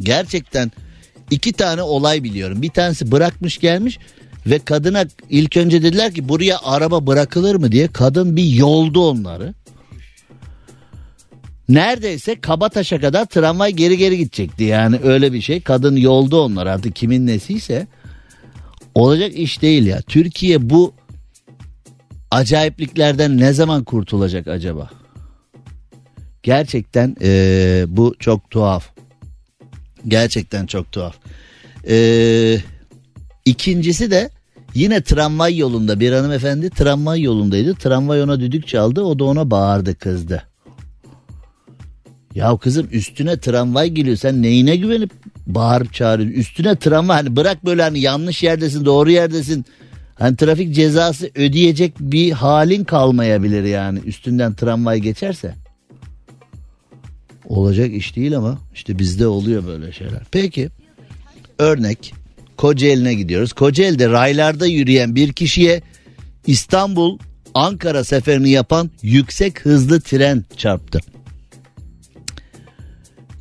gerçekten iki tane olay biliyorum. Bir tanesi bırakmış gelmiş ve kadına ilk önce dediler ki buraya araba bırakılır mı diye. Kadın bir yoldu onları. Neredeyse Kabataş'a kadar tramvay geri geri gidecekti yani öyle bir şey. Kadın yoldu onlar artık kimin nesiyse. Olacak iş değil ya. Türkiye bu acayipliklerden ne zaman kurtulacak acaba? Gerçekten eee, bu çok tuhaf. Gerçekten çok tuhaf. Eee ikincisi de yine tramvay yolunda bir hanımefendi tramvay yolundaydı. Tramvay ona düdük çaldı o da ona bağırdı kızdı. Ya kızım üstüne tramvay geliyor sen neyine güvenip bağırıp çağırıyorsun. Üstüne tramvay hani bırak böyle hani yanlış yerdesin doğru yerdesin. Hani trafik cezası ödeyecek bir halin kalmayabilir yani üstünden tramvay geçerse. Olacak iş değil ama işte bizde oluyor böyle şeyler. Peki örnek Kocaeli'ne gidiyoruz. Kocaeli'de raylarda yürüyen bir kişiye İstanbul Ankara seferini yapan yüksek hızlı tren çarptı.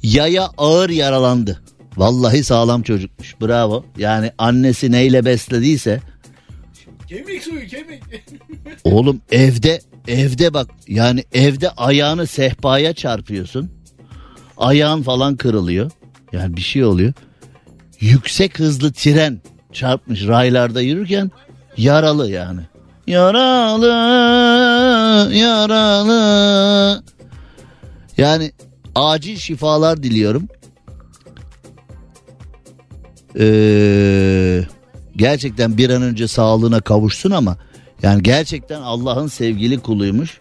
Yaya ağır yaralandı. Vallahi sağlam çocukmuş. Bravo. Yani annesi neyle beslediyse Kemik suyu kemik. Oğlum evde evde bak yani evde ayağını sehpaya çarpıyorsun. Ayağın falan kırılıyor. Yani bir şey oluyor. Yüksek hızlı tren çarpmış raylarda yürürken yaralı yani. Yaralı, yaralı. Yani acil şifalar diliyorum. Ee, gerçekten bir an önce sağlığına kavuşsun ama yani gerçekten Allah'ın sevgili kuluymuş.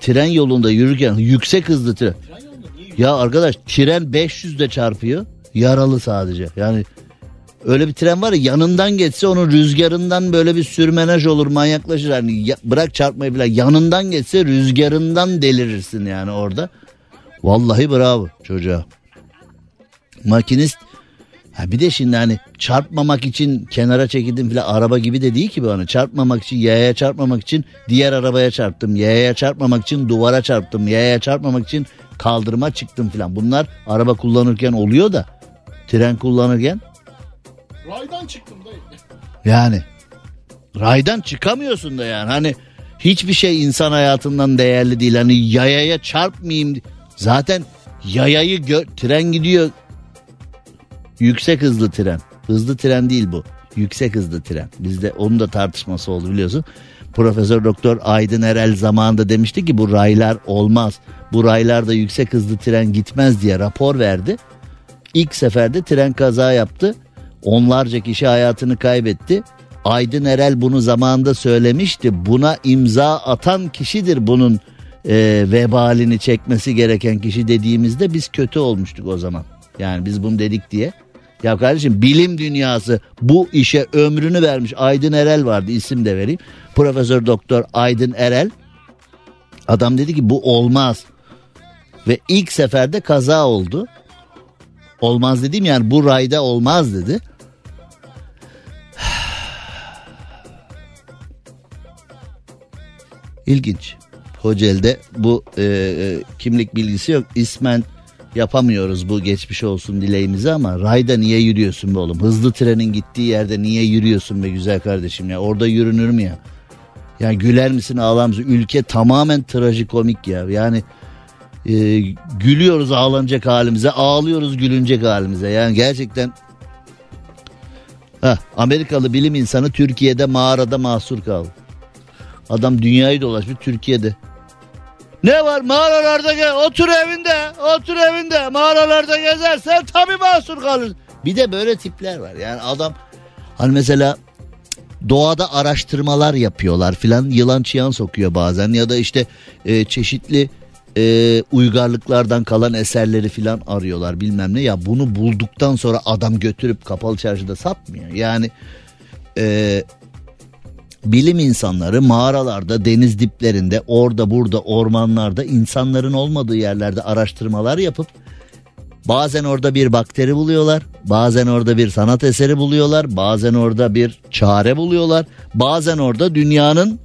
Tren yolunda yürürken yüksek hızlı tren. Ya arkadaş tren 500'de çarpıyor. Yaralı sadece. Yani öyle bir tren var ya yanından geçse onun rüzgarından böyle bir sürmenaj olur manyaklaşır. Yani ya- bırak çarpmayı bile yanından geçse rüzgarından delirirsin yani orada. Vallahi bravo çocuğa. Makinist Ha bir de şimdi hani çarpmamak için kenara çekildim filan araba gibi de değil ki bu hani. Çarpmamak için yaya çarpmamak için diğer arabaya çarptım. Yaya çarpmamak için duvara çarptım. Yaya çarpmamak için kaldırıma çıktım filan. Bunlar araba kullanırken oluyor da tren kullanırken. Raydan çıktım dayı. yani raydan çıkamıyorsun da yani. Hani hiçbir şey insan hayatından değerli değil. Hani yayaya çarpmayayım zaten yayayı gö- tren gidiyor. Yüksek hızlı tren. Hızlı tren değil bu. Yüksek hızlı tren. Bizde onun da tartışması oldu biliyorsun. Profesör Doktor Aydın Erel zamanında demişti ki bu raylar olmaz. Bu raylarda yüksek hızlı tren gitmez diye rapor verdi. İlk seferde tren kaza yaptı. Onlarca kişi hayatını kaybetti. Aydın Erel bunu zamanında söylemişti. Buna imza atan kişidir bunun e, vebalini çekmesi gereken kişi dediğimizde biz kötü olmuştuk o zaman. Yani biz bunu dedik diye. Ya kardeşim bilim dünyası bu işe ömrünü vermiş Aydın Erel vardı isim de vereyim. Profesör Doktor Aydın Erel. Adam dedi ki bu olmaz. Ve ilk seferde kaza oldu. Olmaz dedim yani bu rayda olmaz dedi. İlginç. Kocaeli'de bu e, e, kimlik bilgisi yok. İsmen yapamıyoruz bu geçmiş olsun dileğimizi ama rayda niye yürüyorsun be oğlum? Hızlı trenin gittiği yerde niye yürüyorsun be güzel kardeşim ya? Orada yürünür mü ya? Ya güler misin ağlar mısın? Ülke tamamen trajikomik ya. Yani e, gülüyoruz ağlanacak halimize, ağlıyoruz gülünecek halimize. Yani gerçekten Heh, Amerikalı bilim insanı Türkiye'de mağarada mahsur kaldı. Adam dünyayı dolaşmış Türkiye'de. Ne var? Mağaralarda gel otur evinde otur evinde. Mağaralarda gezersen tabii mahsur kalırsın. Bir de böyle tipler var. Yani adam hani mesela doğada araştırmalar yapıyorlar filan yılan çıyan sokuyor bazen ya da işte e, çeşitli e, uygarlıklardan kalan eserleri filan arıyorlar bilmem ne. Ya bunu bulduktan sonra adam götürüp kapalı çarşıda satmıyor. Yani e, bilim insanları mağaralarda deniz diplerinde orada burada ormanlarda insanların olmadığı yerlerde araştırmalar yapıp Bazen orada bir bakteri buluyorlar, bazen orada bir sanat eseri buluyorlar, bazen orada bir çare buluyorlar, bazen orada dünyanın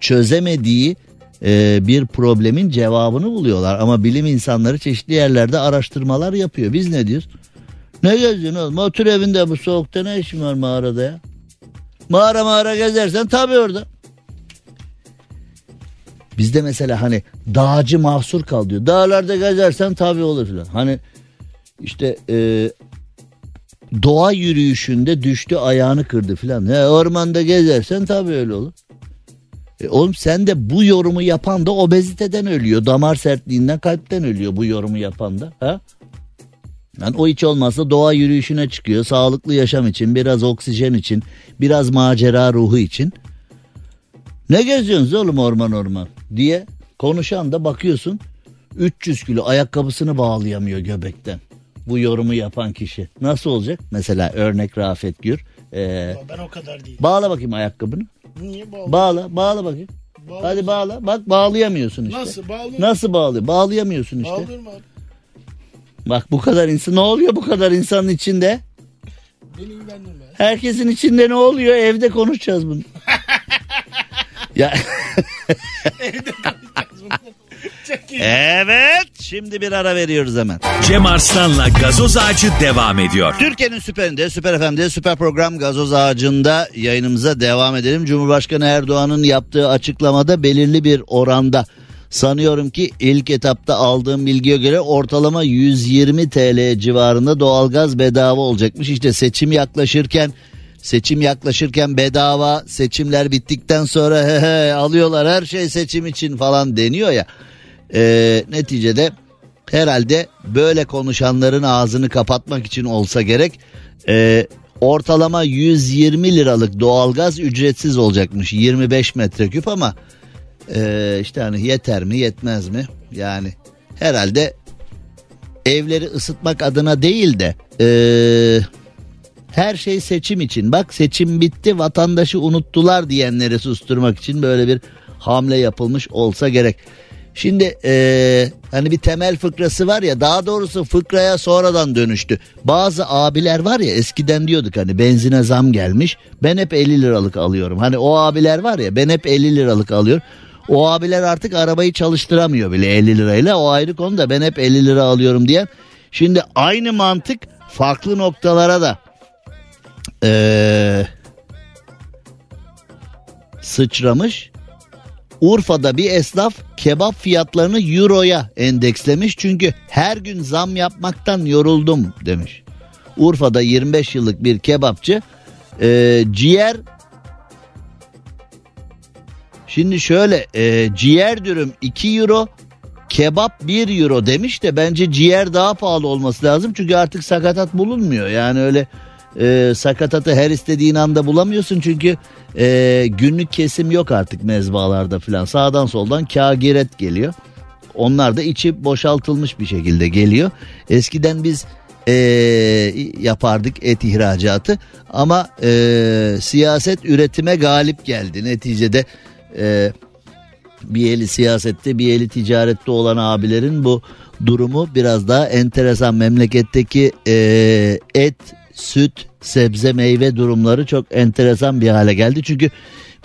çözemediği e, bir problemin cevabını buluyorlar. Ama bilim insanları çeşitli yerlerde araştırmalar yapıyor. Biz ne diyoruz? Ne geziyorsun oğlum? Otur evinde bu soğukta ne işin var mağarada ya? Mağara mağara gezersen tabii orada. Bizde mesela hani dağcı mahsur kal diyor. Dağlarda gezersen tabii olur filan. Hani işte e, doğa yürüyüşünde düştü ayağını kırdı filan. Ne ormanda gezersen tabii öyle olur. E oğlum sen de bu yorumu yapan da obeziteden ölüyor. Damar sertliğinden kalpten ölüyor bu yorumu yapan da. Ha? Yani o hiç olmazsa doğa yürüyüşüne çıkıyor. Sağlıklı yaşam için, biraz oksijen için, biraz macera ruhu için. Ne geziyorsunuz oğlum orman orman diye konuşan da bakıyorsun 300 kilo ayakkabısını bağlayamıyor göbekten. Bu yorumu yapan kişi. Nasıl olacak? Mesela örnek Rafet Gür. Ee, Ben o kadar değil. bağla bakayım ayakkabını. Niye bağlı? Bağla, bağla bakayım. Bağlı- Hadi bağla. Bak bağlayamıyorsun işte. Nasıl bağlı? Nasıl bağlıyor? Bağlayamıyorsun işte. Bağlıyorum abi. Bak bu kadar insan ne oluyor bu kadar insanın içinde? Beni ilgilendirme. Herkesin içinde ne oluyor? Evde konuşacağız bunu. ya Çok iyi. Evet, şimdi bir ara veriyoruz hemen. Cem Arslan'la gazoz ağacı devam ediyor. Türkiye'nin süperinde, süper FM'de, süper program Gazoz Ağacı'nda yayınımıza devam edelim. Cumhurbaşkanı Erdoğan'ın yaptığı açıklamada belirli bir oranda sanıyorum ki ilk etapta aldığım bilgiye göre ortalama 120 TL civarında doğalgaz bedava olacakmış. İşte seçim yaklaşırken seçim yaklaşırken bedava seçimler bittikten sonra he he alıyorlar her şey seçim için falan deniyor ya. Ee, neticede herhalde böyle konuşanların ağzını kapatmak için olsa gerek e, ortalama 120 liralık doğalgaz ücretsiz olacakmış 25 metreküp ama e, işte hani yeter mi yetmez mi yani herhalde evleri ısıtmak adına değil de e, her şey seçim için bak seçim bitti vatandaşı unuttular diyenleri susturmak için böyle bir hamle yapılmış olsa gerek. Şimdi eee, hani bir temel fıkrası var ya daha doğrusu fıkraya sonradan dönüştü. Bazı abiler var ya eskiden diyorduk hani benzine zam gelmiş ben hep 50 liralık alıyorum. Hani o abiler var ya ben hep 50 liralık alıyorum. O abiler artık arabayı çalıştıramıyor bile 50 lirayla o ayrı konu da ben hep 50 lira alıyorum diyen. Şimdi aynı mantık farklı noktalara da eee, sıçramış. Urfa'da bir esnaf kebap fiyatlarını euroya endekslemiş çünkü her gün zam yapmaktan yoruldum demiş. Urfa'da 25 yıllık bir kebapçı e, ciğer şimdi şöyle e, ciğer dürüm 2 euro kebap 1 euro demiş de bence ciğer daha pahalı olması lazım çünkü artık sakatat bulunmuyor yani öyle e, sakatatı her istediğin anda bulamıyorsun çünkü e, günlük kesim yok artık mezbalarda filan sağdan soldan kagiret geliyor. Onlar da içi boşaltılmış bir şekilde geliyor. Eskiden biz e, yapardık et ihracatı ama e, siyaset üretime galip geldi. Neticede e, bir eli siyasette bir eli ticarette olan abilerin bu durumu biraz daha enteresan. Memleketteki e, et, süt, sebze, meyve durumları çok enteresan bir hale geldi. Çünkü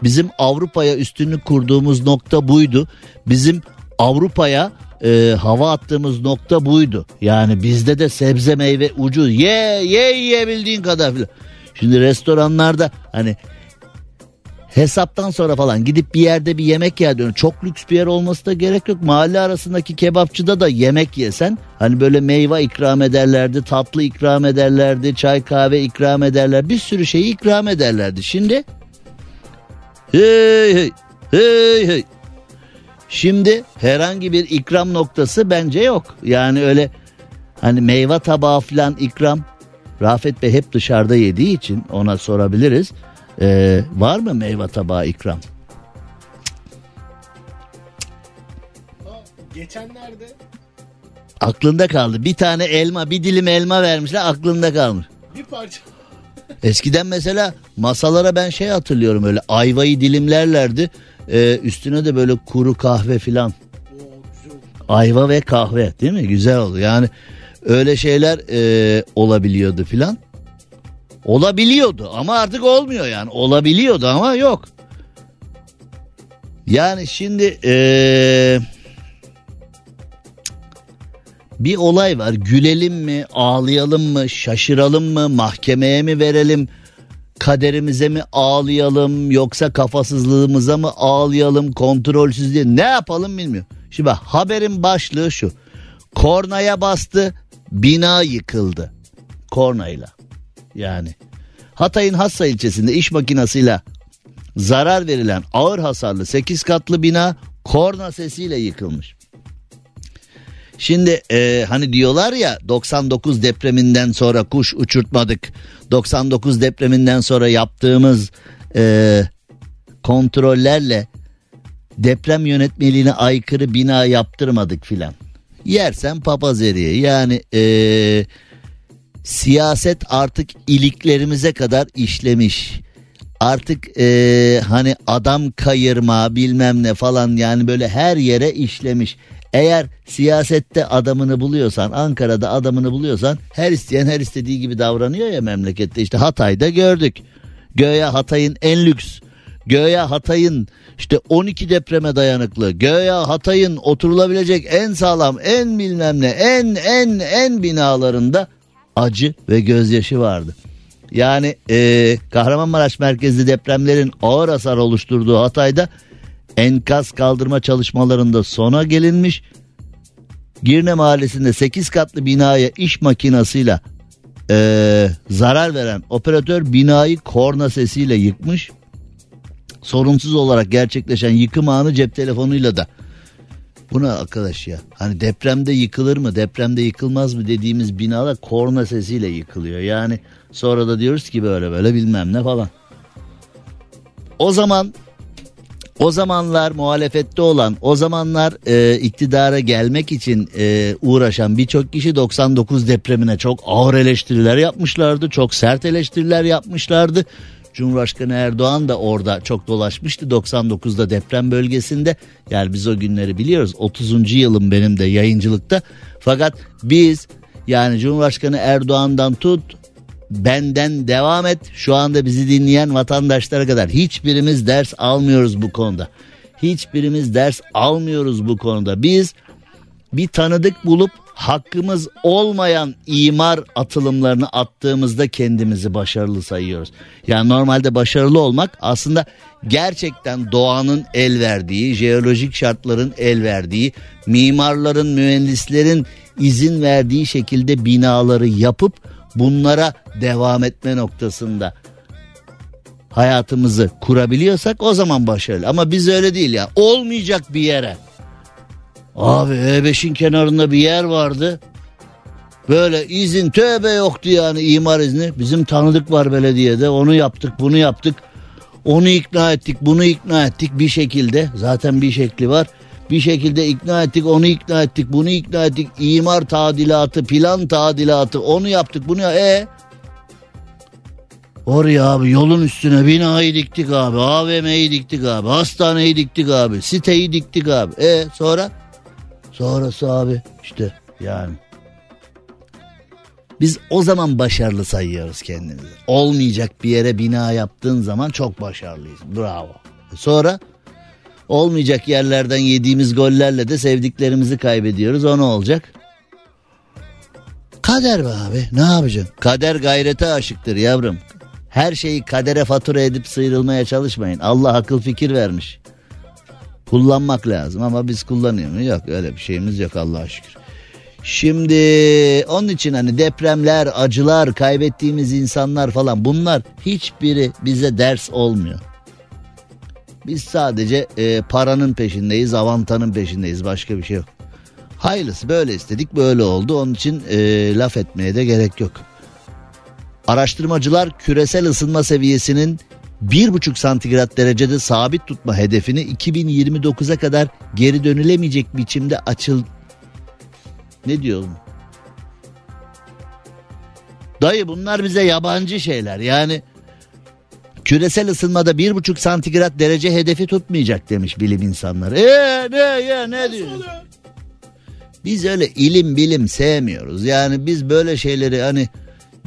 bizim Avrupa'ya üstünlük kurduğumuz nokta buydu. Bizim Avrupa'ya e, hava attığımız nokta buydu. Yani bizde de sebze meyve ucuz. Ye ye yiyebildiğin kadar filan. Şimdi restoranlarda hani hesaptan sonra falan gidip bir yerde bir yemek yer diyorum. Çok lüks bir yer olması da gerek yok. Mahalle arasındaki kebapçıda da yemek yesen hani böyle meyve ikram ederlerdi, tatlı ikram ederlerdi, çay kahve ikram ederler. Bir sürü şeyi ikram ederlerdi. Şimdi hey hey hey hey Şimdi herhangi bir ikram noktası bence yok. Yani öyle hani meyve tabağı falan ikram Rafet Bey hep dışarıda yediği için ona sorabiliriz. Ee, var mı meyve tabağı ikram? Geçenlerde Aklında kaldı. Bir tane elma, bir dilim elma vermişler aklında kalmış. bir parça Eskiden mesela masalara ben şey hatırlıyorum öyle ayvayı dilimlerlerdi. Ee, üstüne de böyle kuru kahve filan. Ayva ve kahve değil mi? Güzel oldu. Yani öyle şeyler e, olabiliyordu filan. Olabiliyordu ama artık olmuyor yani. Olabiliyordu ama yok. Yani şimdi e, bir olay var. Gülelim mi, ağlayalım mı, şaşıralım mı, mahkemeye mi verelim, kaderimize mi ağlayalım yoksa kafasızlığımıza mı ağlayalım, kontrolsüzlüğe ne yapalım bilmiyorum. Şimdi bak haberin başlığı şu. Kornaya bastı, bina yıkıldı. Kornayla. Yani Hatay'ın Hassa ilçesinde iş makinasıyla zarar verilen ağır hasarlı 8 katlı bina korna sesiyle yıkılmış. Şimdi e, hani diyorlar ya 99 depreminden sonra kuş uçurtmadık. 99 depreminden sonra yaptığımız e, kontrollerle deprem yönetmeliğine aykırı bina yaptırmadık filan. Yersen papaz eriye yani e, siyaset artık iliklerimize kadar işlemiş. Artık e, hani adam kayırma bilmem ne falan yani böyle her yere işlemiş. Eğer siyasette adamını buluyorsan Ankara'da adamını buluyorsan her isteyen her istediği gibi davranıyor ya memlekette işte Hatay'da gördük. Göya Hatay'ın en lüks Göya Hatay'ın işte 12 depreme dayanıklı. Göya Hatay'ın oturulabilecek en sağlam, en bilmem ne, en en en binalarında acı ve gözyaşı vardı. Yani e, Kahramanmaraş merkezli depremlerin ağır hasar oluşturduğu Hatay'da enkaz kaldırma çalışmalarında sona gelinmiş. Girne mahallesinde 8 katlı binaya iş makinasıyla e, zarar veren operatör binayı korna sesiyle yıkmış. Sorunsuz olarak gerçekleşen yıkım anı cep telefonuyla da Buna arkadaş ya hani depremde yıkılır mı depremde yıkılmaz mı dediğimiz binalar korna sesiyle yıkılıyor. Yani sonra da diyoruz ki böyle böyle bilmem ne falan. O zaman o zamanlar muhalefette olan o zamanlar e, iktidara gelmek için e, uğraşan birçok kişi 99 depremine çok ağır eleştiriler yapmışlardı. Çok sert eleştiriler yapmışlardı. Cumhurbaşkanı Erdoğan da orada çok dolaşmıştı 99'da deprem bölgesinde. Yani biz o günleri biliyoruz 30. yılım benim de yayıncılıkta. Fakat biz yani Cumhurbaşkanı Erdoğan'dan tut benden devam et. Şu anda bizi dinleyen vatandaşlara kadar hiçbirimiz ders almıyoruz bu konuda. Hiçbirimiz ders almıyoruz bu konuda. Biz bir tanıdık bulup hakkımız olmayan imar atılımlarını attığımızda kendimizi başarılı sayıyoruz. Yani normalde başarılı olmak aslında gerçekten doğanın el verdiği, jeolojik şartların el verdiği, mimarların, mühendislerin izin verdiği şekilde binaları yapıp bunlara devam etme noktasında hayatımızı kurabiliyorsak o zaman başarılı. Ama biz öyle değil ya. Olmayacak bir yere. Abi E5'in kenarında bir yer vardı. Böyle izin tövbe yoktu yani imar izni. Bizim tanıdık var belediyede onu yaptık bunu yaptık. Onu ikna ettik bunu ikna ettik bir şekilde. Zaten bir şekli var. Bir şekilde ikna ettik onu ikna ettik bunu ikna ettik. İmar tadilatı plan tadilatı onu yaptık bunu ya. E Oraya abi yolun üstüne binayı diktik abi. AVM'yi diktik abi. Hastaneyi diktik abi. Siteyi diktik abi. E sonra? Sonrası abi işte yani. Biz o zaman başarılı sayıyoruz kendimizi. Olmayacak bir yere bina yaptığın zaman çok başarılıyız. Bravo. Sonra olmayacak yerlerden yediğimiz gollerle de sevdiklerimizi kaybediyoruz. O ne olacak? Kader be abi ne yapacaksın? Kader gayrete aşıktır yavrum. Her şeyi kadere fatura edip sıyrılmaya çalışmayın. Allah akıl fikir vermiş. Kullanmak lazım ama biz kullanıyor muyuz? Yok öyle bir şeyimiz yok Allah'a şükür. Şimdi onun için hani depremler, acılar, kaybettiğimiz insanlar falan bunlar hiçbiri bize ders olmuyor. Biz sadece e, paranın peşindeyiz, avantanın peşindeyiz. Başka bir şey yok. Hayırlısı böyle istedik böyle oldu. Onun için e, laf etmeye de gerek yok. Araştırmacılar küresel ısınma seviyesinin 1,5 santigrat derecede sabit tutma hedefini 2029'a kadar geri dönülemeyecek biçimde açıl... Ne diyor oğlum? Dayı bunlar bize yabancı şeyler yani küresel ısınmada bir buçuk santigrat derece hedefi tutmayacak demiş bilim insanları. Eee ne ya ne diyor? Biz öyle ilim bilim sevmiyoruz. Yani biz böyle şeyleri hani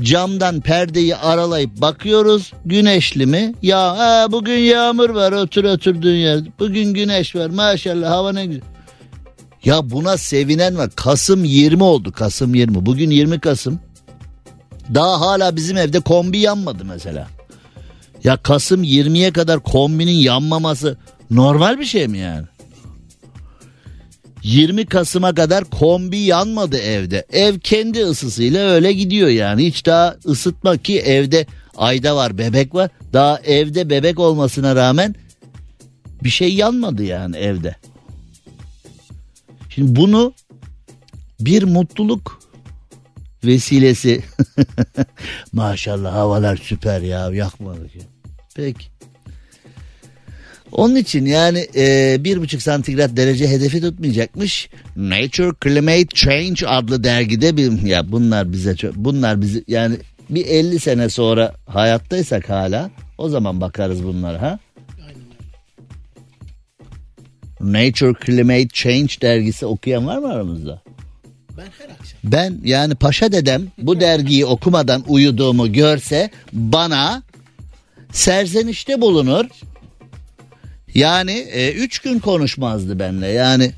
camdan perdeyi aralayıp bakıyoruz. Güneşli mi? Ya ha, bugün yağmur var otur oturduğun yerde. Bugün güneş var maşallah hava ne güzel. Ya buna sevinen var. Kasım 20 oldu Kasım 20. Bugün 20 Kasım. Daha hala bizim evde kombi yanmadı mesela. Ya Kasım 20'ye kadar kombinin yanmaması normal bir şey mi yani? 20 Kasım'a kadar kombi yanmadı evde. Ev kendi ısısıyla öyle gidiyor yani. Hiç daha ısıtma ki evde ayda var bebek var. Daha evde bebek olmasına rağmen bir şey yanmadı yani evde. Şimdi bunu bir mutluluk vesilesi. Maşallah havalar süper ya yakmadık ya. Peki. Onun için yani e, bir buçuk santigrat derece hedefi tutmayacakmış. Nature Climate Change adlı dergide bir ya bunlar bize çok, bunlar bizi yani bir 50 sene sonra hayattaysak hala o zaman bakarız bunlara ha. Nature Climate Change dergisi okuyan var mı aramızda? Ben her akşam. Ben yani paşa dedem bu dergiyi okumadan uyuduğumu görse bana serzenişte bulunur. Yani e, üç gün konuşmazdı benimle yani.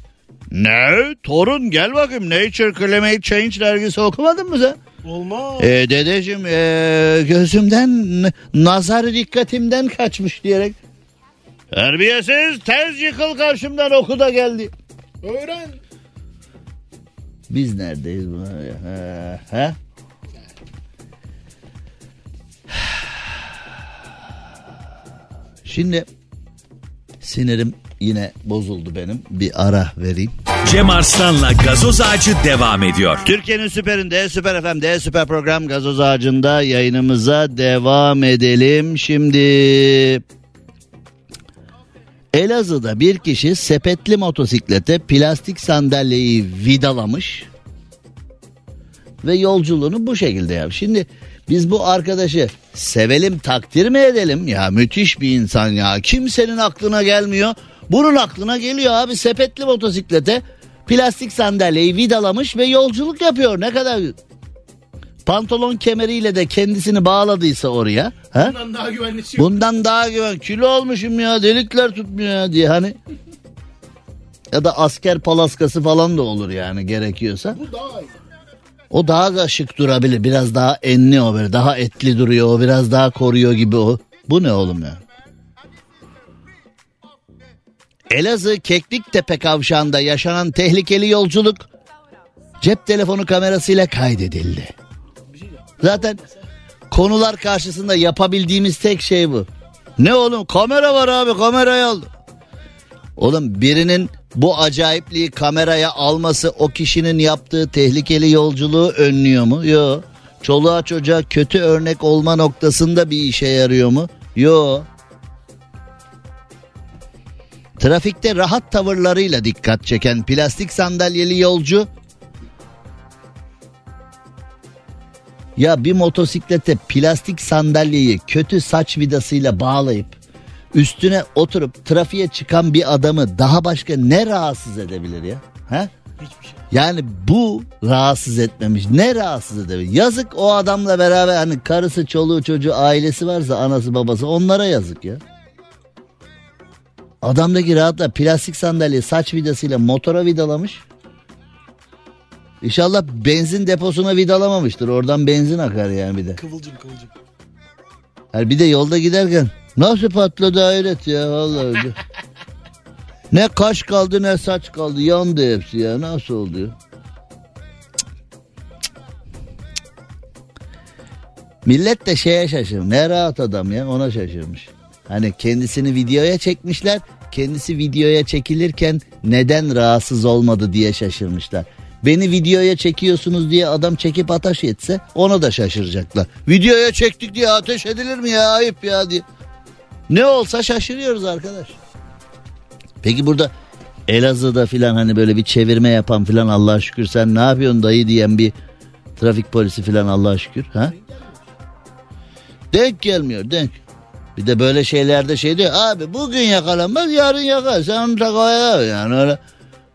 Ne? Torun gel bakayım Nature Climate Change dergisi okumadın mı sen? Olmaz. E, dedeciğim e, gözümden nazar dikkatimden kaçmış diyerek. Terbiyesiz tez yıkıl karşımdan oku da geldi. Öğren. Biz neredeyiz? Ha, ha? Şimdi sinirim yine bozuldu benim. Bir ara vereyim. Cem Arslan'la gazoz ağacı devam ediyor. Türkiye'nin süperinde, süper FM'de, süper program gazoz ağacında yayınımıza devam edelim. Şimdi Elazığ'da bir kişi sepetli motosiklete plastik sandalyeyi vidalamış ve yolculuğunu bu şekilde yapmış. Şimdi biz bu arkadaşı sevelim takdir mi edelim ya müthiş bir insan ya kimsenin aklına gelmiyor. Bunun aklına geliyor abi sepetli motosiklete plastik sandalyeyi vidalamış ve yolculuk yapıyor ne kadar pantolon kemeriyle de kendisini bağladıysa oraya. Ha? Bundan daha güvenlisi yok. Bundan daha güven kilo olmuşum ya delikler tutmuyor ya diye hani. Ya da asker palaskası falan da olur yani gerekiyorsa. Bu daha iyi. O daha da şık durabilir. Biraz daha enli o böyle. Daha etli duruyor o. Biraz daha koruyor gibi o. Bu ne oğlum ya? Elazığ Kekliktepe kavşağında yaşanan tehlikeli yolculuk cep telefonu kamerasıyla kaydedildi. Zaten konular karşısında yapabildiğimiz tek şey bu. Ne oğlum kamera var abi kamerayı al. Oğlum birinin bu acayipliği kameraya alması o kişinin yaptığı tehlikeli yolculuğu önlüyor mu? Yok. Çoluğa çocuğa kötü örnek olma noktasında bir işe yarıyor mu? Yok. Trafikte rahat tavırlarıyla dikkat çeken plastik sandalyeli yolcu Ya bir motosiklete plastik sandalyeyi kötü saç vidasıyla bağlayıp üstüne oturup trafiğe çıkan bir adamı daha başka ne rahatsız edebilir ya? Ha? Hiçbir şey. Yani bu rahatsız etmemiş. Ne rahatsız edebilir? Yazık o adamla beraber hani karısı, çoluğu, çocuğu, ailesi varsa anası, babası onlara yazık ya. Adamdaki rahatla plastik sandalye saç vidasıyla motora vidalamış. İnşallah benzin deposuna vidalamamıştır. Oradan benzin akar yani bir de. Kıvılcım kıvılcım. Yani bir de yolda giderken nasıl patladı hayret ya vallahi. ne kaş kaldı ne saç kaldı yandı hepsi ya nasıl oluyor? Millet de şeye şaşırmış. Ne rahat adam ya ona şaşırmış. Hani kendisini videoya çekmişler. Kendisi videoya çekilirken neden rahatsız olmadı diye şaşırmışlar. Beni videoya çekiyorsunuz diye adam çekip ateş etse ona da şaşıracaklar. Videoya çektik diye ateş edilir mi ya ayıp ya diye. Ne olsa şaşırıyoruz arkadaş. Peki burada Elazığ'da filan hani böyle bir çevirme yapan filan Allah'a şükür sen ne yapıyorsun dayı diyen bir trafik polisi filan Allah'a şükür. Ha? Denk gelmiyor denk. Bir de böyle şeylerde şey diyor abi bugün yakalanmaz yarın yakar sen onu takaya yani öyle.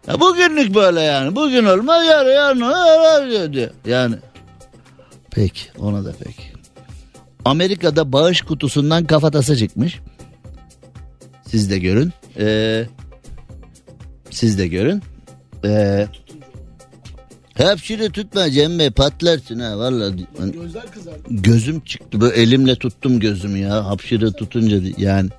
Ya bugünlük böyle yani bugün olmaz yarın yarın olur diyor. Yani peki ona da peki. Amerika'da bağış kutusundan kafatası çıkmış. Siz de görün. Ee, siz de görün. Ee, hepsini tutma Cem Bey patlarsın ha valla. Gözler kızardı. Gözüm çıktı böyle elimle tuttum gözümü ya hapşırı tutunca yani.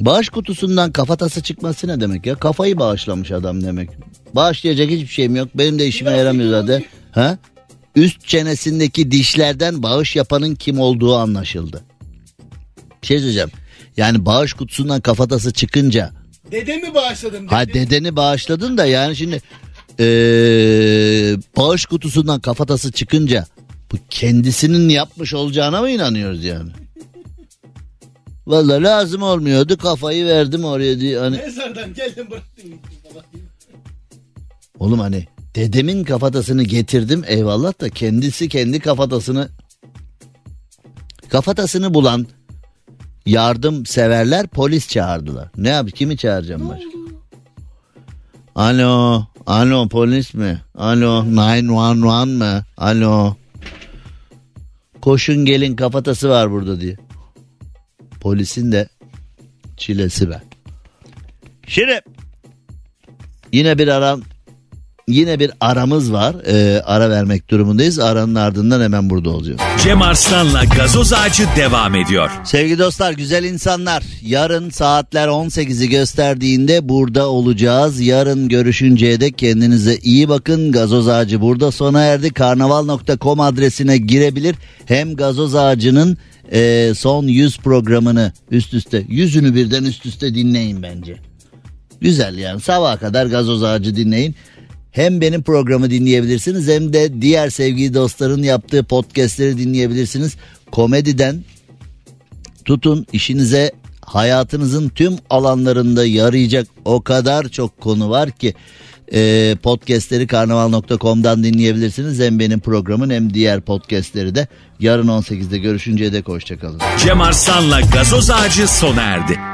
Bağış kutusundan kafatası çıkması ne demek ya? Kafayı bağışlamış adam demek. Bağışlayacak hiçbir şeyim yok. Benim de işime yaramıyor zaten. Ha? Üst çenesindeki dişlerden bağış yapanın kim olduğu anlaşıldı. Bir şey söyleyeceğim. Yani bağış kutusundan kafatası çıkınca Dedemi bağışladım. Ha dedemi. dedeni bağışladın da yani şimdi ee, bağış kutusundan kafatası çıkınca bu kendisinin yapmış olacağına mı inanıyoruz yani? Vallahi lazım olmuyordu kafayı verdim oraya diye hani Mezardan geldim bıraktım oğlum hani dedemin kafatasını getirdim eyvallah da kendisi kendi kafatasını kafatasını bulan yardım severler polis çağırdılar. Ne yap kimi çağıracağım başka? Alo, alo polis mi? Alo 911 mı? Alo. Koşun gelin kafatası var burada diye. Polisin de çilesi be. Şimdi yine bir aram yine bir aramız var. Ee, ara vermek durumundayız. Aranın ardından hemen burada olacağız. Cem Arslan'la gazoz ağacı devam ediyor. Sevgili dostlar, güzel insanlar. Yarın saatler 18'i gösterdiğinde burada olacağız. Yarın görüşünceye dek kendinize iyi bakın. Gazoz Ağacı burada sona erdi. Karnaval.com adresine girebilir. Hem Gazoz Ağacı'nın e, son 100 programını üst üste, yüzünü birden üst üste dinleyin bence. Güzel yani sabaha kadar Gazoz Ağacı dinleyin. Hem benim programı dinleyebilirsiniz hem de diğer sevgili dostların yaptığı podcastleri dinleyebilirsiniz. Komediden tutun işinize hayatınızın tüm alanlarında yarayacak o kadar çok konu var ki e, podcastleri karnaval.com'dan dinleyebilirsiniz. Hem benim programın hem diğer podcastleri de yarın 18'de görüşünceye dek hoşçakalın. Cem Arslan'la gazoz ağacı sona erdi.